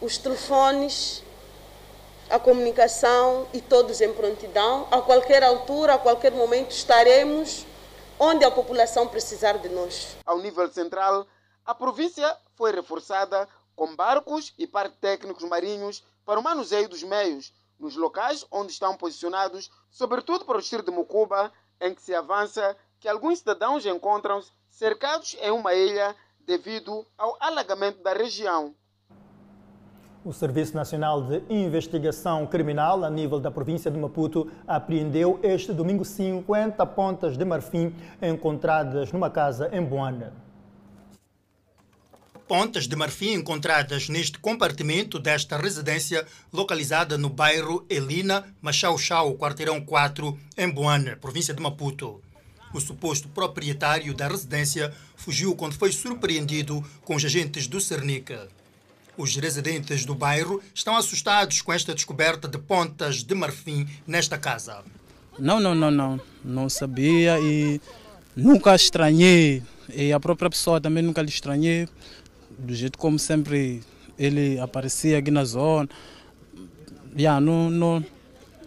os telefones, a comunicação e todos em prontidão. A qualquer altura, a qualquer momento, estaremos onde a população precisar de nós. Ao nível central, a província foi reforçada com barcos e parques técnicos marinhos para o manuseio dos meios nos locais onde estão posicionados, sobretudo para o distrito de Mucuba, em que se avança que alguns cidadãos encontram-se cercados em uma ilha devido ao alagamento da região. O Serviço Nacional de Investigação Criminal, a nível da província de Maputo, apreendeu este domingo 50 pontas de marfim encontradas numa casa em Boana. Pontas de marfim encontradas neste compartimento desta residência localizada no bairro Elina, Machau Chau, quarteirão 4, em Boana, província de Maputo. O suposto proprietário da residência fugiu quando foi surpreendido com os agentes do Cernica. Os residentes do bairro estão assustados com esta descoberta de pontas de marfim nesta casa. Não, não, não, não. Não sabia e nunca estranhei. E a própria pessoa também nunca lhe estranhei. Do jeito como sempre ele aparecia aqui na zona. Já, não, não,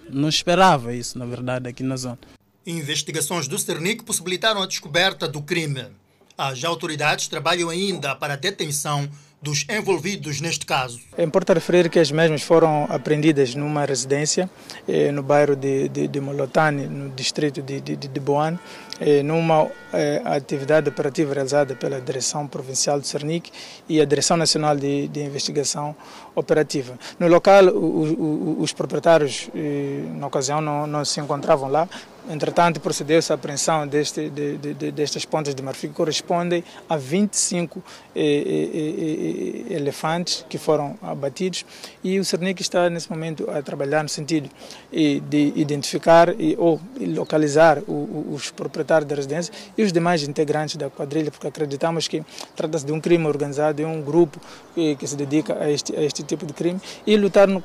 não esperava isso, na verdade, aqui na zona. Investigações do Cernic possibilitaram a descoberta do crime. As autoridades trabalham ainda para a detenção dos envolvidos neste caso. É importante referir que as mesmas foram apreendidas numa residência eh, no bairro de, de, de, Molotane, no distrito de, de, de Boane, numa eh, atividade operativa realizada pela Direção Provincial do Cernic e a Direção Nacional de, de Investigação Operativa. No local, o, o, os proprietários, eh, na ocasião, não, não se encontravam lá, Entretanto, procedeu-se à apreensão deste, de, de, de, destas pontas de marfim que correspondem a 25 eh, eh, elefantes que foram abatidos e o Cernic está nesse momento a trabalhar no sentido de identificar e, ou localizar os proprietários da residência e os demais integrantes da quadrilha, porque acreditamos que trata-se de um crime organizado, de um grupo que se dedica a este, a este tipo de crime e lutar no,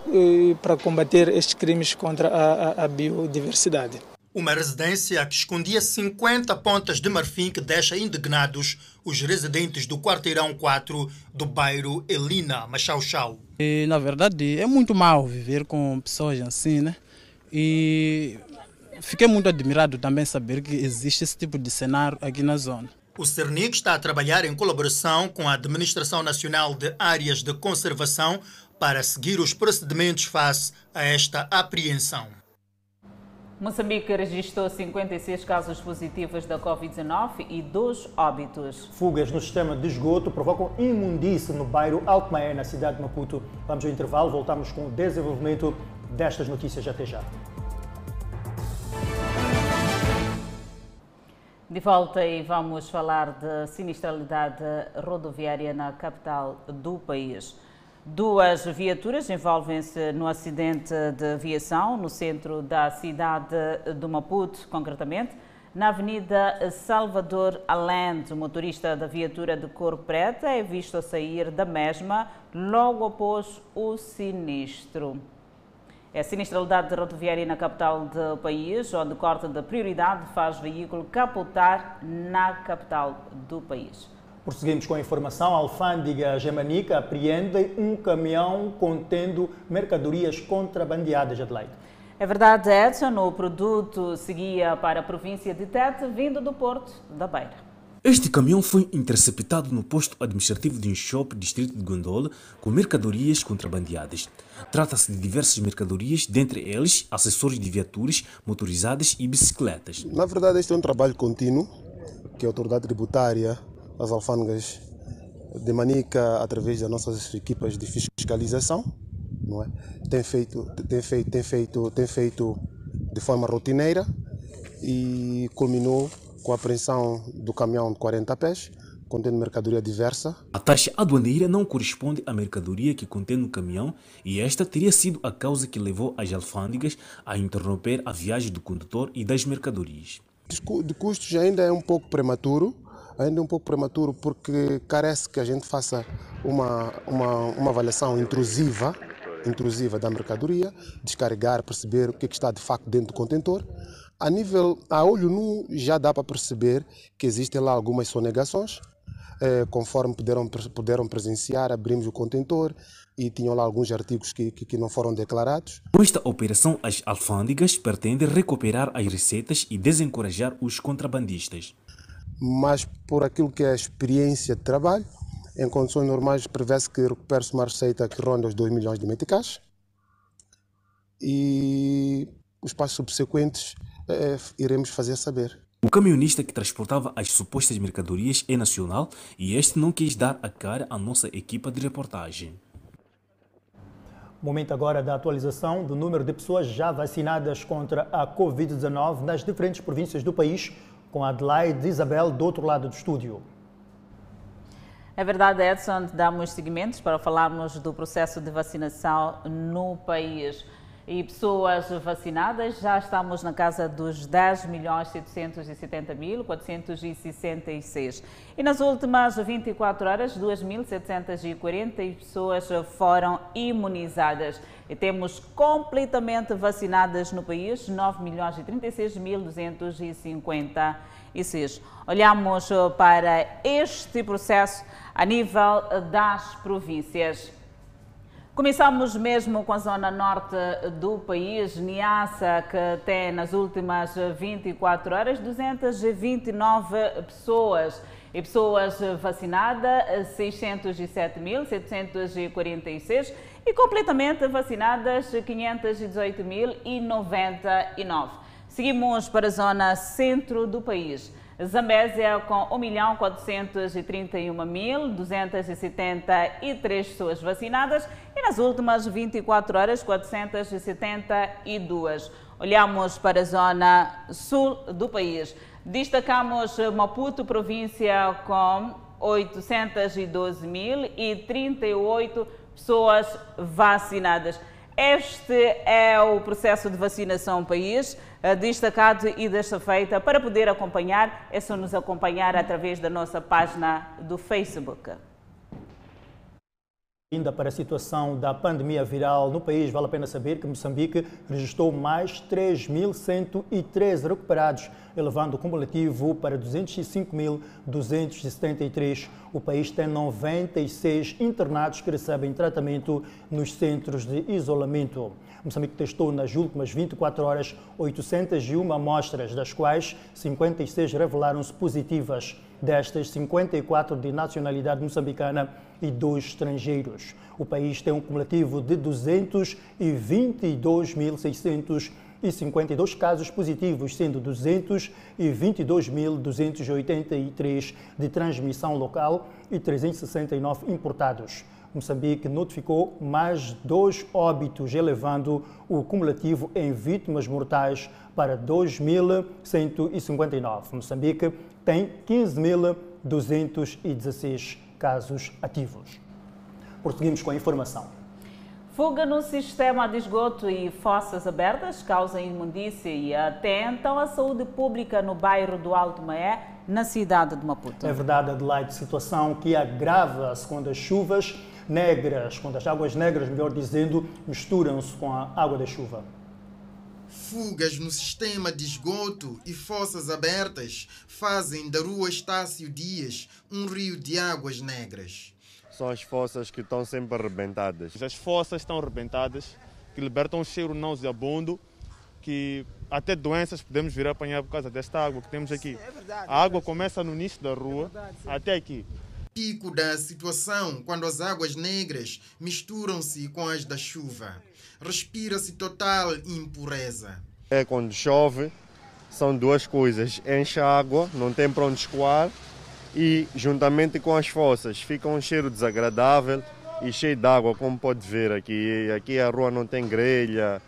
para combater estes crimes contra a, a, a biodiversidade. Uma residência que escondia 50 pontas de marfim que deixa indignados os residentes do quarteirão 4 do bairro Elina, Machau Chau. E, na verdade, é muito mal viver com pessoas assim, né? E fiquei muito admirado também saber que existe esse tipo de cenário aqui na zona. O Cernic está a trabalhar em colaboração com a Administração Nacional de Áreas de Conservação para seguir os procedimentos face a esta apreensão. Moçambique registrou 56 casos positivos da Covid-19 e dois óbitos. Fugas no sistema de esgoto provocam imundície no bairro Altomaé, na cidade de Maputo. Vamos ao intervalo, voltamos com o desenvolvimento destas notícias até já. De volta e vamos falar de sinistralidade rodoviária na capital do país. Duas viaturas envolvem-se no acidente de aviação no centro da cidade do Maputo, concretamente na Avenida Salvador Allende. O motorista da viatura de cor preta é visto a sair da mesma logo após o sinistro. É a sinistralidade rodoviária na capital do país, onde corte de prioridade faz veículo capotar na capital do país. Prosseguimos com a informação. A alfândega germânica apreende um caminhão contendo mercadorias contrabandeadas, Adelaide. É verdade, Edson. O produto seguia para a província de Tete, vindo do Porto da Beira. Este caminhão foi interceptado no posto administrativo de um shopping distrito de Gondola com mercadorias contrabandeadas. Trata-se de diversas mercadorias, dentre eles acessórios de viaturas motorizadas e bicicletas. Na verdade, este é um trabalho contínuo que a autoridade tributária as alfândegas de Manica através das nossas equipas de fiscalização, não é? Tem feito, tem feito, tem feito, tem feito de forma rotineira e culminou com a apreensão do caminhão de 40 pés, contendo mercadoria diversa. A taxa aduaneira não corresponde à mercadoria que contém no caminhão e esta teria sido a causa que levou as alfândegas a interromper a viagem do condutor e das mercadorias. De custos ainda é um pouco prematuro, ainda é um pouco prematuro porque carece que a gente faça uma, uma, uma avaliação intrusiva, intrusiva da mercadoria, descarregar, perceber o que, é que está de facto dentro do contentor. A nível, a olho nu, já dá para perceber que existem lá algumas sonegações, eh, conforme puderam, puderam presenciar, abrimos o contentor e tinham lá alguns artigos que, que, que não foram declarados. Com esta operação, as alfândegas pretendem recuperar as receitas e desencorajar os contrabandistas. Mas por aquilo que é a experiência de trabalho, em condições normais prevê-se que recupere-se uma receita que ronda os 2 milhões de meticais e os passos subsequentes eh, iremos fazer saber. O caminhonista que transportava as supostas mercadorias é nacional e este não quis dar a cara à nossa equipa de reportagem. Momento agora da atualização do número de pessoas já vacinadas contra a Covid-19 nas diferentes províncias do país, com Adelaide Isabel do outro lado do estúdio. É verdade, Edson, damos seguimentos para falarmos do processo de vacinação no país e pessoas vacinadas, já estamos na casa dos 10 milhões 770 mil 466. E nas últimas 24 horas, 2.740 pessoas foram imunizadas. E temos completamente vacinadas no país 9 milhões e 36 mil 256. Olhamos para este processo a nível das províncias. Começamos mesmo com a zona norte do país, Niassa, que tem nas últimas 24 horas 229 pessoas. E pessoas vacinadas, 607.746 e completamente vacinadas, 518.099. Seguimos para a zona centro do país. Zambésia com 1.431.273 pessoas vacinadas e nas últimas 24 horas 472. Olhamos para a zona sul do país. Destacamos Maputo, província com 812.038 pessoas vacinadas. Este é o processo de vacinação país, eh, destacado e desta feita. Para poder acompanhar, é só nos acompanhar através da nossa página do Facebook. Ainda para a situação da pandemia viral no país, vale a pena saber que Moçambique registrou mais 3.113 recuperados, elevando o cumulativo para 205.273. O país tem 96 internados que recebem tratamento nos centros de isolamento. Moçambique testou nas últimas 24 horas 801 amostras, das quais 56 revelaram-se positivas. Destas, 54 de nacionalidade moçambicana e dois estrangeiros. O país tem um cumulativo de 222.652 casos positivos, sendo 222.283 de transmissão local e 369 importados. Moçambique notificou mais dois óbitos, elevando o cumulativo em vítimas mortais para 2.159. Moçambique tem 15.216 casos ativos. Prosseguimos com a informação. Fuga no sistema de esgoto e fossas abertas causam imundícia e atentam à saúde pública no bairro do Alto Maé, na cidade de Maputo. É verdade, Adelaide, situação que agrava-se quando as chuvas negras, quando as águas negras, melhor dizendo, misturam-se com a água da chuva. Fugas no sistema de esgoto e fossas abertas fazem da rua Estácio Dias um rio de águas negras. São as fossas que estão sempre arrebentadas. As fossas estão arrebentadas, que libertam um cheiro nauseabundo, que até doenças podemos vir a apanhar por causa desta água que temos aqui. A água começa no início da rua até aqui. Pico da situação quando as águas negras misturam-se com as da chuva. Respira-se total impureza. É quando chove, são duas coisas. Enche a água, não tem para onde escoar e juntamente com as fossas fica um cheiro desagradável e cheio de água, como pode ver aqui. Aqui a rua não tem grelha,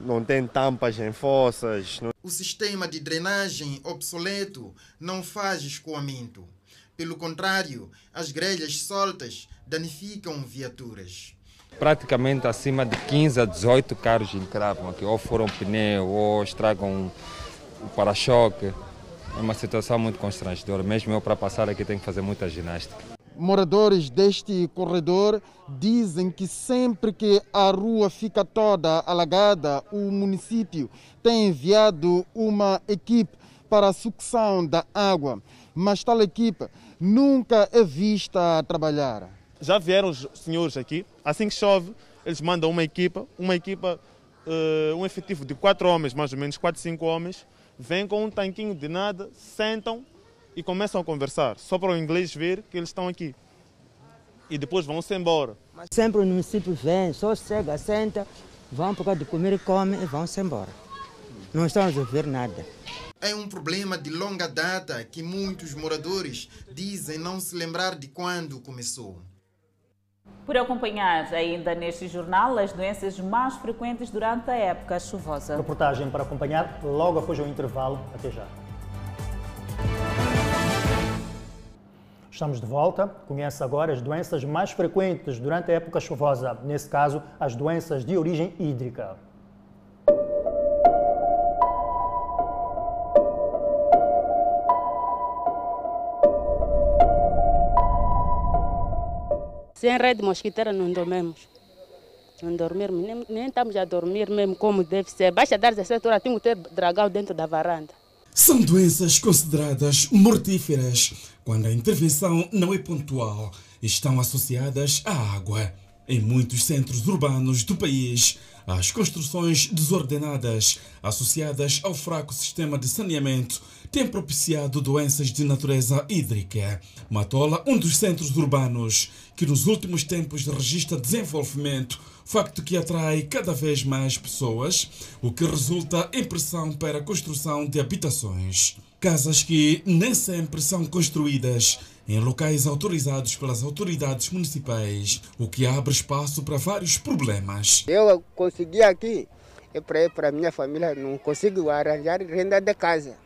não tem tampas em fossas. O sistema de drenagem obsoleto não faz escoamento. Pelo contrário, as grelhas soltas danificam viaturas. Praticamente acima de 15 a 18 carros encravam aqui, ou foram pneu, ou estragam o para-choque. É uma situação muito constrangedora. Mesmo eu, para passar aqui, tenho que fazer muita ginástica. Moradores deste corredor dizem que sempre que a rua fica toda alagada, o município tem enviado uma equipe para a sucção da água, mas tal equipe nunca é vista a trabalhar. Já vieram os senhores aqui, assim que chove, eles mandam uma equipa, uma equipa, uh, um efetivo de quatro homens, mais ou menos, quatro, cinco homens, vêm com um tanquinho de nada, sentam e começam a conversar, só para o inglês ver que eles estão aqui. E depois vão-se embora. Mas sempre o município vem, só chega, senta, vão por causa de comer e comem e vão-se embora. Não estão a resolver nada. É um problema de longa data que muitos moradores dizem não se lembrar de quando começou. Por acompanhar ainda neste jornal as doenças mais frequentes durante a época chuvosa. Reportagem para acompanhar logo após o intervalo. Até já. Estamos de volta. Conhece agora as doenças mais frequentes durante a época chuvosa, nesse caso, as doenças de origem hídrica. Sem rede mosquiteira não dormimos. Não dormimos, nem, nem estamos a dormir mesmo como deve ser. Basta dar 17 horas, temos que ter dragão dentro da varanda. São doenças consideradas mortíferas quando a intervenção não é pontual estão associadas à água. Em muitos centros urbanos do país, as construções desordenadas associadas ao fraco sistema de saneamento têm propiciado doenças de natureza hídrica. Matola, um dos centros urbanos que nos últimos tempos registra desenvolvimento facto que atrai cada vez mais pessoas, o que resulta em pressão para a construção de habitações. Casas que nem sempre são construídas em locais autorizados pelas autoridades municipais, o que abre espaço para vários problemas. Eu consegui aqui, é para para minha família, não consigo arranjar renda de casa.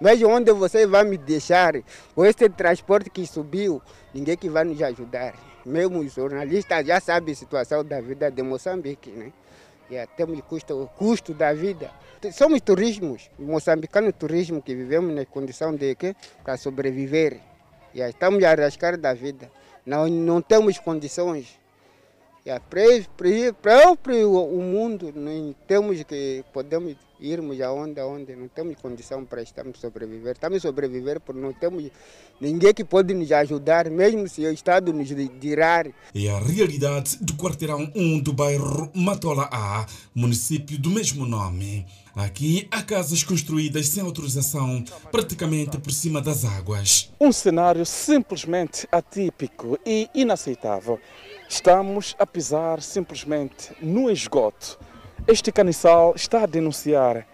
Mas onde você vai me deixar? Com este transporte que subiu, ninguém que vai nos ajudar mesmo os jornalistas já sabem a situação da vida de Moçambique, né? Já temos custo, custo da vida. Somos turismos, moçambicano turismo que vivemos na condição de que para sobreviver. Estamos a arriscar da vida. Não, não temos condições. Já para o mundo, não temos que podemos irmos aonde, aonde não temos condição para estarmos sobreviver. Estamos a sobreviver porque não temos ninguém que pode nos ajudar, mesmo se o Estado nos tirar. É a realidade do quarteirão 1 do bairro Matola A, município do mesmo nome. Aqui há casas construídas sem autorização, praticamente por cima das águas. Um cenário simplesmente atípico e inaceitável. Estamos a pisar simplesmente no esgoto este caniçal está a denunciar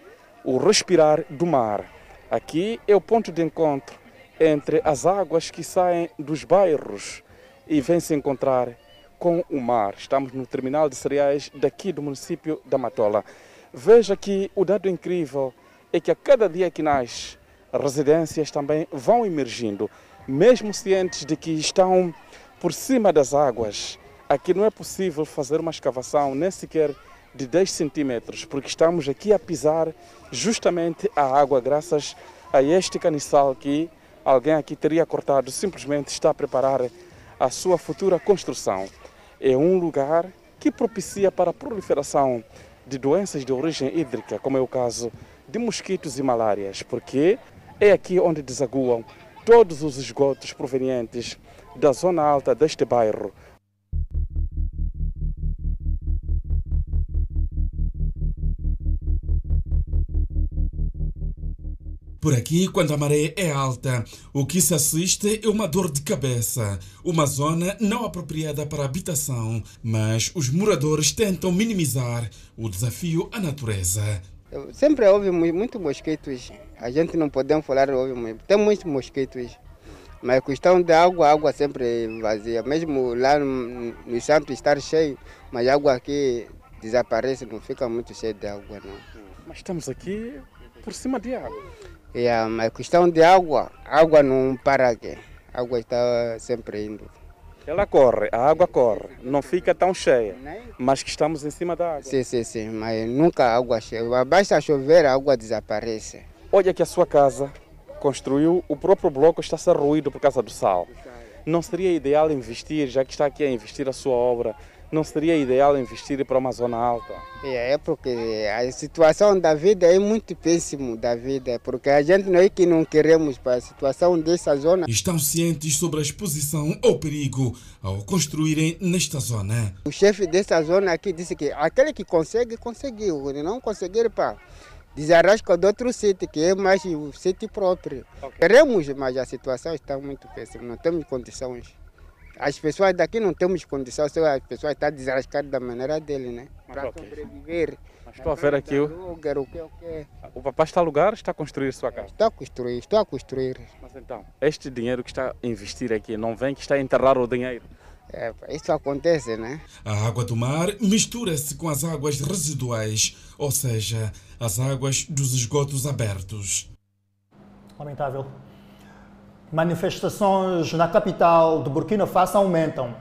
o respirar do mar. Aqui é o ponto de encontro entre as águas que saem dos bairros e vêm se encontrar com o mar. Estamos no terminal de cereais daqui do município da Matola. Veja que o dado incrível é que a cada dia que nasce, residências também vão emergindo, mesmo cientes de que estão por cima das águas. Aqui não é possível fazer uma escavação, nem sequer de 10 centímetros, porque estamos aqui a pisar justamente a água graças a este caniçal que alguém aqui teria cortado, simplesmente está a preparar a sua futura construção. É um lugar que propicia para a proliferação de doenças de origem hídrica, como é o caso de mosquitos e malárias, porque é aqui onde desaguam todos os esgotos provenientes da zona alta deste bairro, Por aqui, quando a maré é alta, o que se assiste é uma dor de cabeça, uma zona não apropriada para habitação, mas os moradores tentam minimizar o desafio à natureza. Sempre houve muito mosquitos, a gente não podemos falar, houve, tem muitos mosquitos, mas a questão da água, a água sempre vazia, mesmo lá no, no centro estar cheio, mas a água aqui desaparece, não fica muito cheio de água, não. Mas estamos aqui por cima de água. Yeah, mas questão de água, água não para aqui. A água está sempre indo. Ela corre, a água corre, não fica tão cheia, mas que estamos em cima da água. Sim, sim, sim, mas nunca a água chega. Basta chover, a água desaparece. Olha que a sua casa construiu, o próprio bloco está ser ruído por causa do sal. Não seria ideal investir, já que está aqui a investir a sua obra, não seria ideal investir para uma zona alta? É, porque a situação da vida é muito péssima da vida, porque a gente não é que não queremos para a situação dessa zona. Estão cientes sobre a exposição ao perigo ao construírem nesta zona. O chefe dessa zona aqui disse que aquele que consegue, conseguiu. Não conseguir, pá, desarrasca de outro sítio, que é mais o sítio próprio. Okay. Queremos, mas a situação está muito péssima, não temos condições. As pessoas daqui não temos condição, só as pessoas estão desarrascadas da maneira dele, né? Para okay. sobreviver. Mas estou a ver aqui o... Lugar, o, que, o, que. o papai está a alugar está a construir sua casa? Estou a construir, estou a construir. Mas então, este dinheiro que está a investir aqui, não vem que está a enterrar o dinheiro? É, isso acontece, né? A água do mar mistura-se com as águas residuais, ou seja, as águas dos esgotos abertos. Lamentável. Manifestações na capital de Burkina Faso aumentam.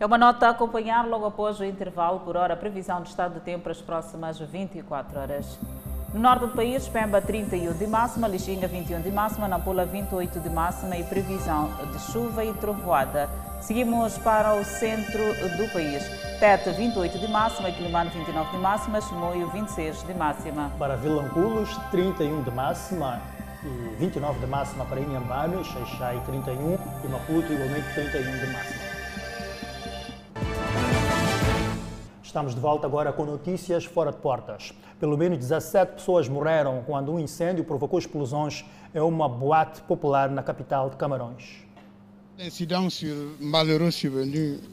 É uma nota a acompanhar logo após o intervalo por hora. Previsão de estado de tempo para as próximas 24 horas. No norte do país, Pemba 31 de máxima, Lixinga 21 de máxima, Nampula 28 de máxima e previsão de chuva e trovoada. Seguimos para o centro do país. Tete 28 de máxima, Quilimano 29 de máxima, Chimoio 26 de máxima. Para Vilanculos, 31 de máxima, e 29 de máxima para Inhambane, Xaixai 31 e Maputo igualmente 31 de máxima. Estamos de volta agora com notícias fora de portas. Pelo menos 17 pessoas morreram quando um incêndio provocou explosões em uma boate popular na capital de Camarões.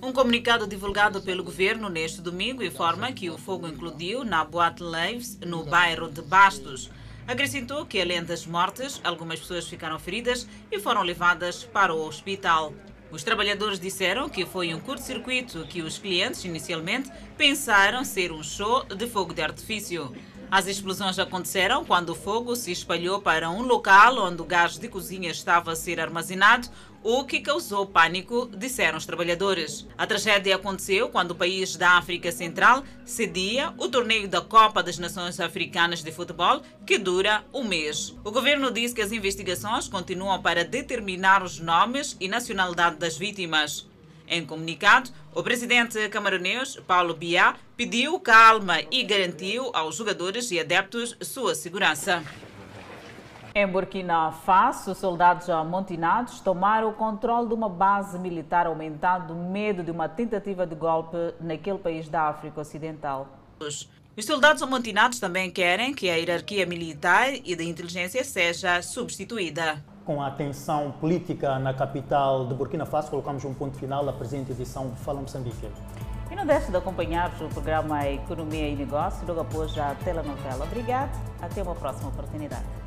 Um comunicado divulgado pelo governo neste domingo informa que o fogo incluiu na boate Leves, no bairro de Bastos. Acrescentou que, além das mortes, algumas pessoas ficaram feridas e foram levadas para o hospital. Os trabalhadores disseram que foi um curto-circuito que os clientes inicialmente pensaram ser um show de fogo de artifício. As explosões aconteceram quando o fogo se espalhou para um local onde o gás de cozinha estava a ser armazenado, o que causou pânico, disseram os trabalhadores. A tragédia aconteceu quando o país da África Central cedia o torneio da Copa das Nações Africanas de Futebol, que dura um mês. O governo diz que as investigações continuam para determinar os nomes e nacionalidade das vítimas. Em comunicado, o presidente camaronês, Paulo Biá, pediu calma e garantiu aos jogadores e adeptos sua segurança. Em Burkina Faso, soldados amotinados tomaram o controle de uma base militar, aumentando o medo de uma tentativa de golpe naquele país da África Ocidental. Os soldados amotinados também querem que a hierarquia militar e da inteligência seja substituída. Com a tensão política na capital de Burkina Faso, colocamos um ponto final à presente edição do Fala Moçambique. E não deixe de acompanhar o programa Economia e Negócio logo após a telenovela. Obrigado, até uma próxima oportunidade.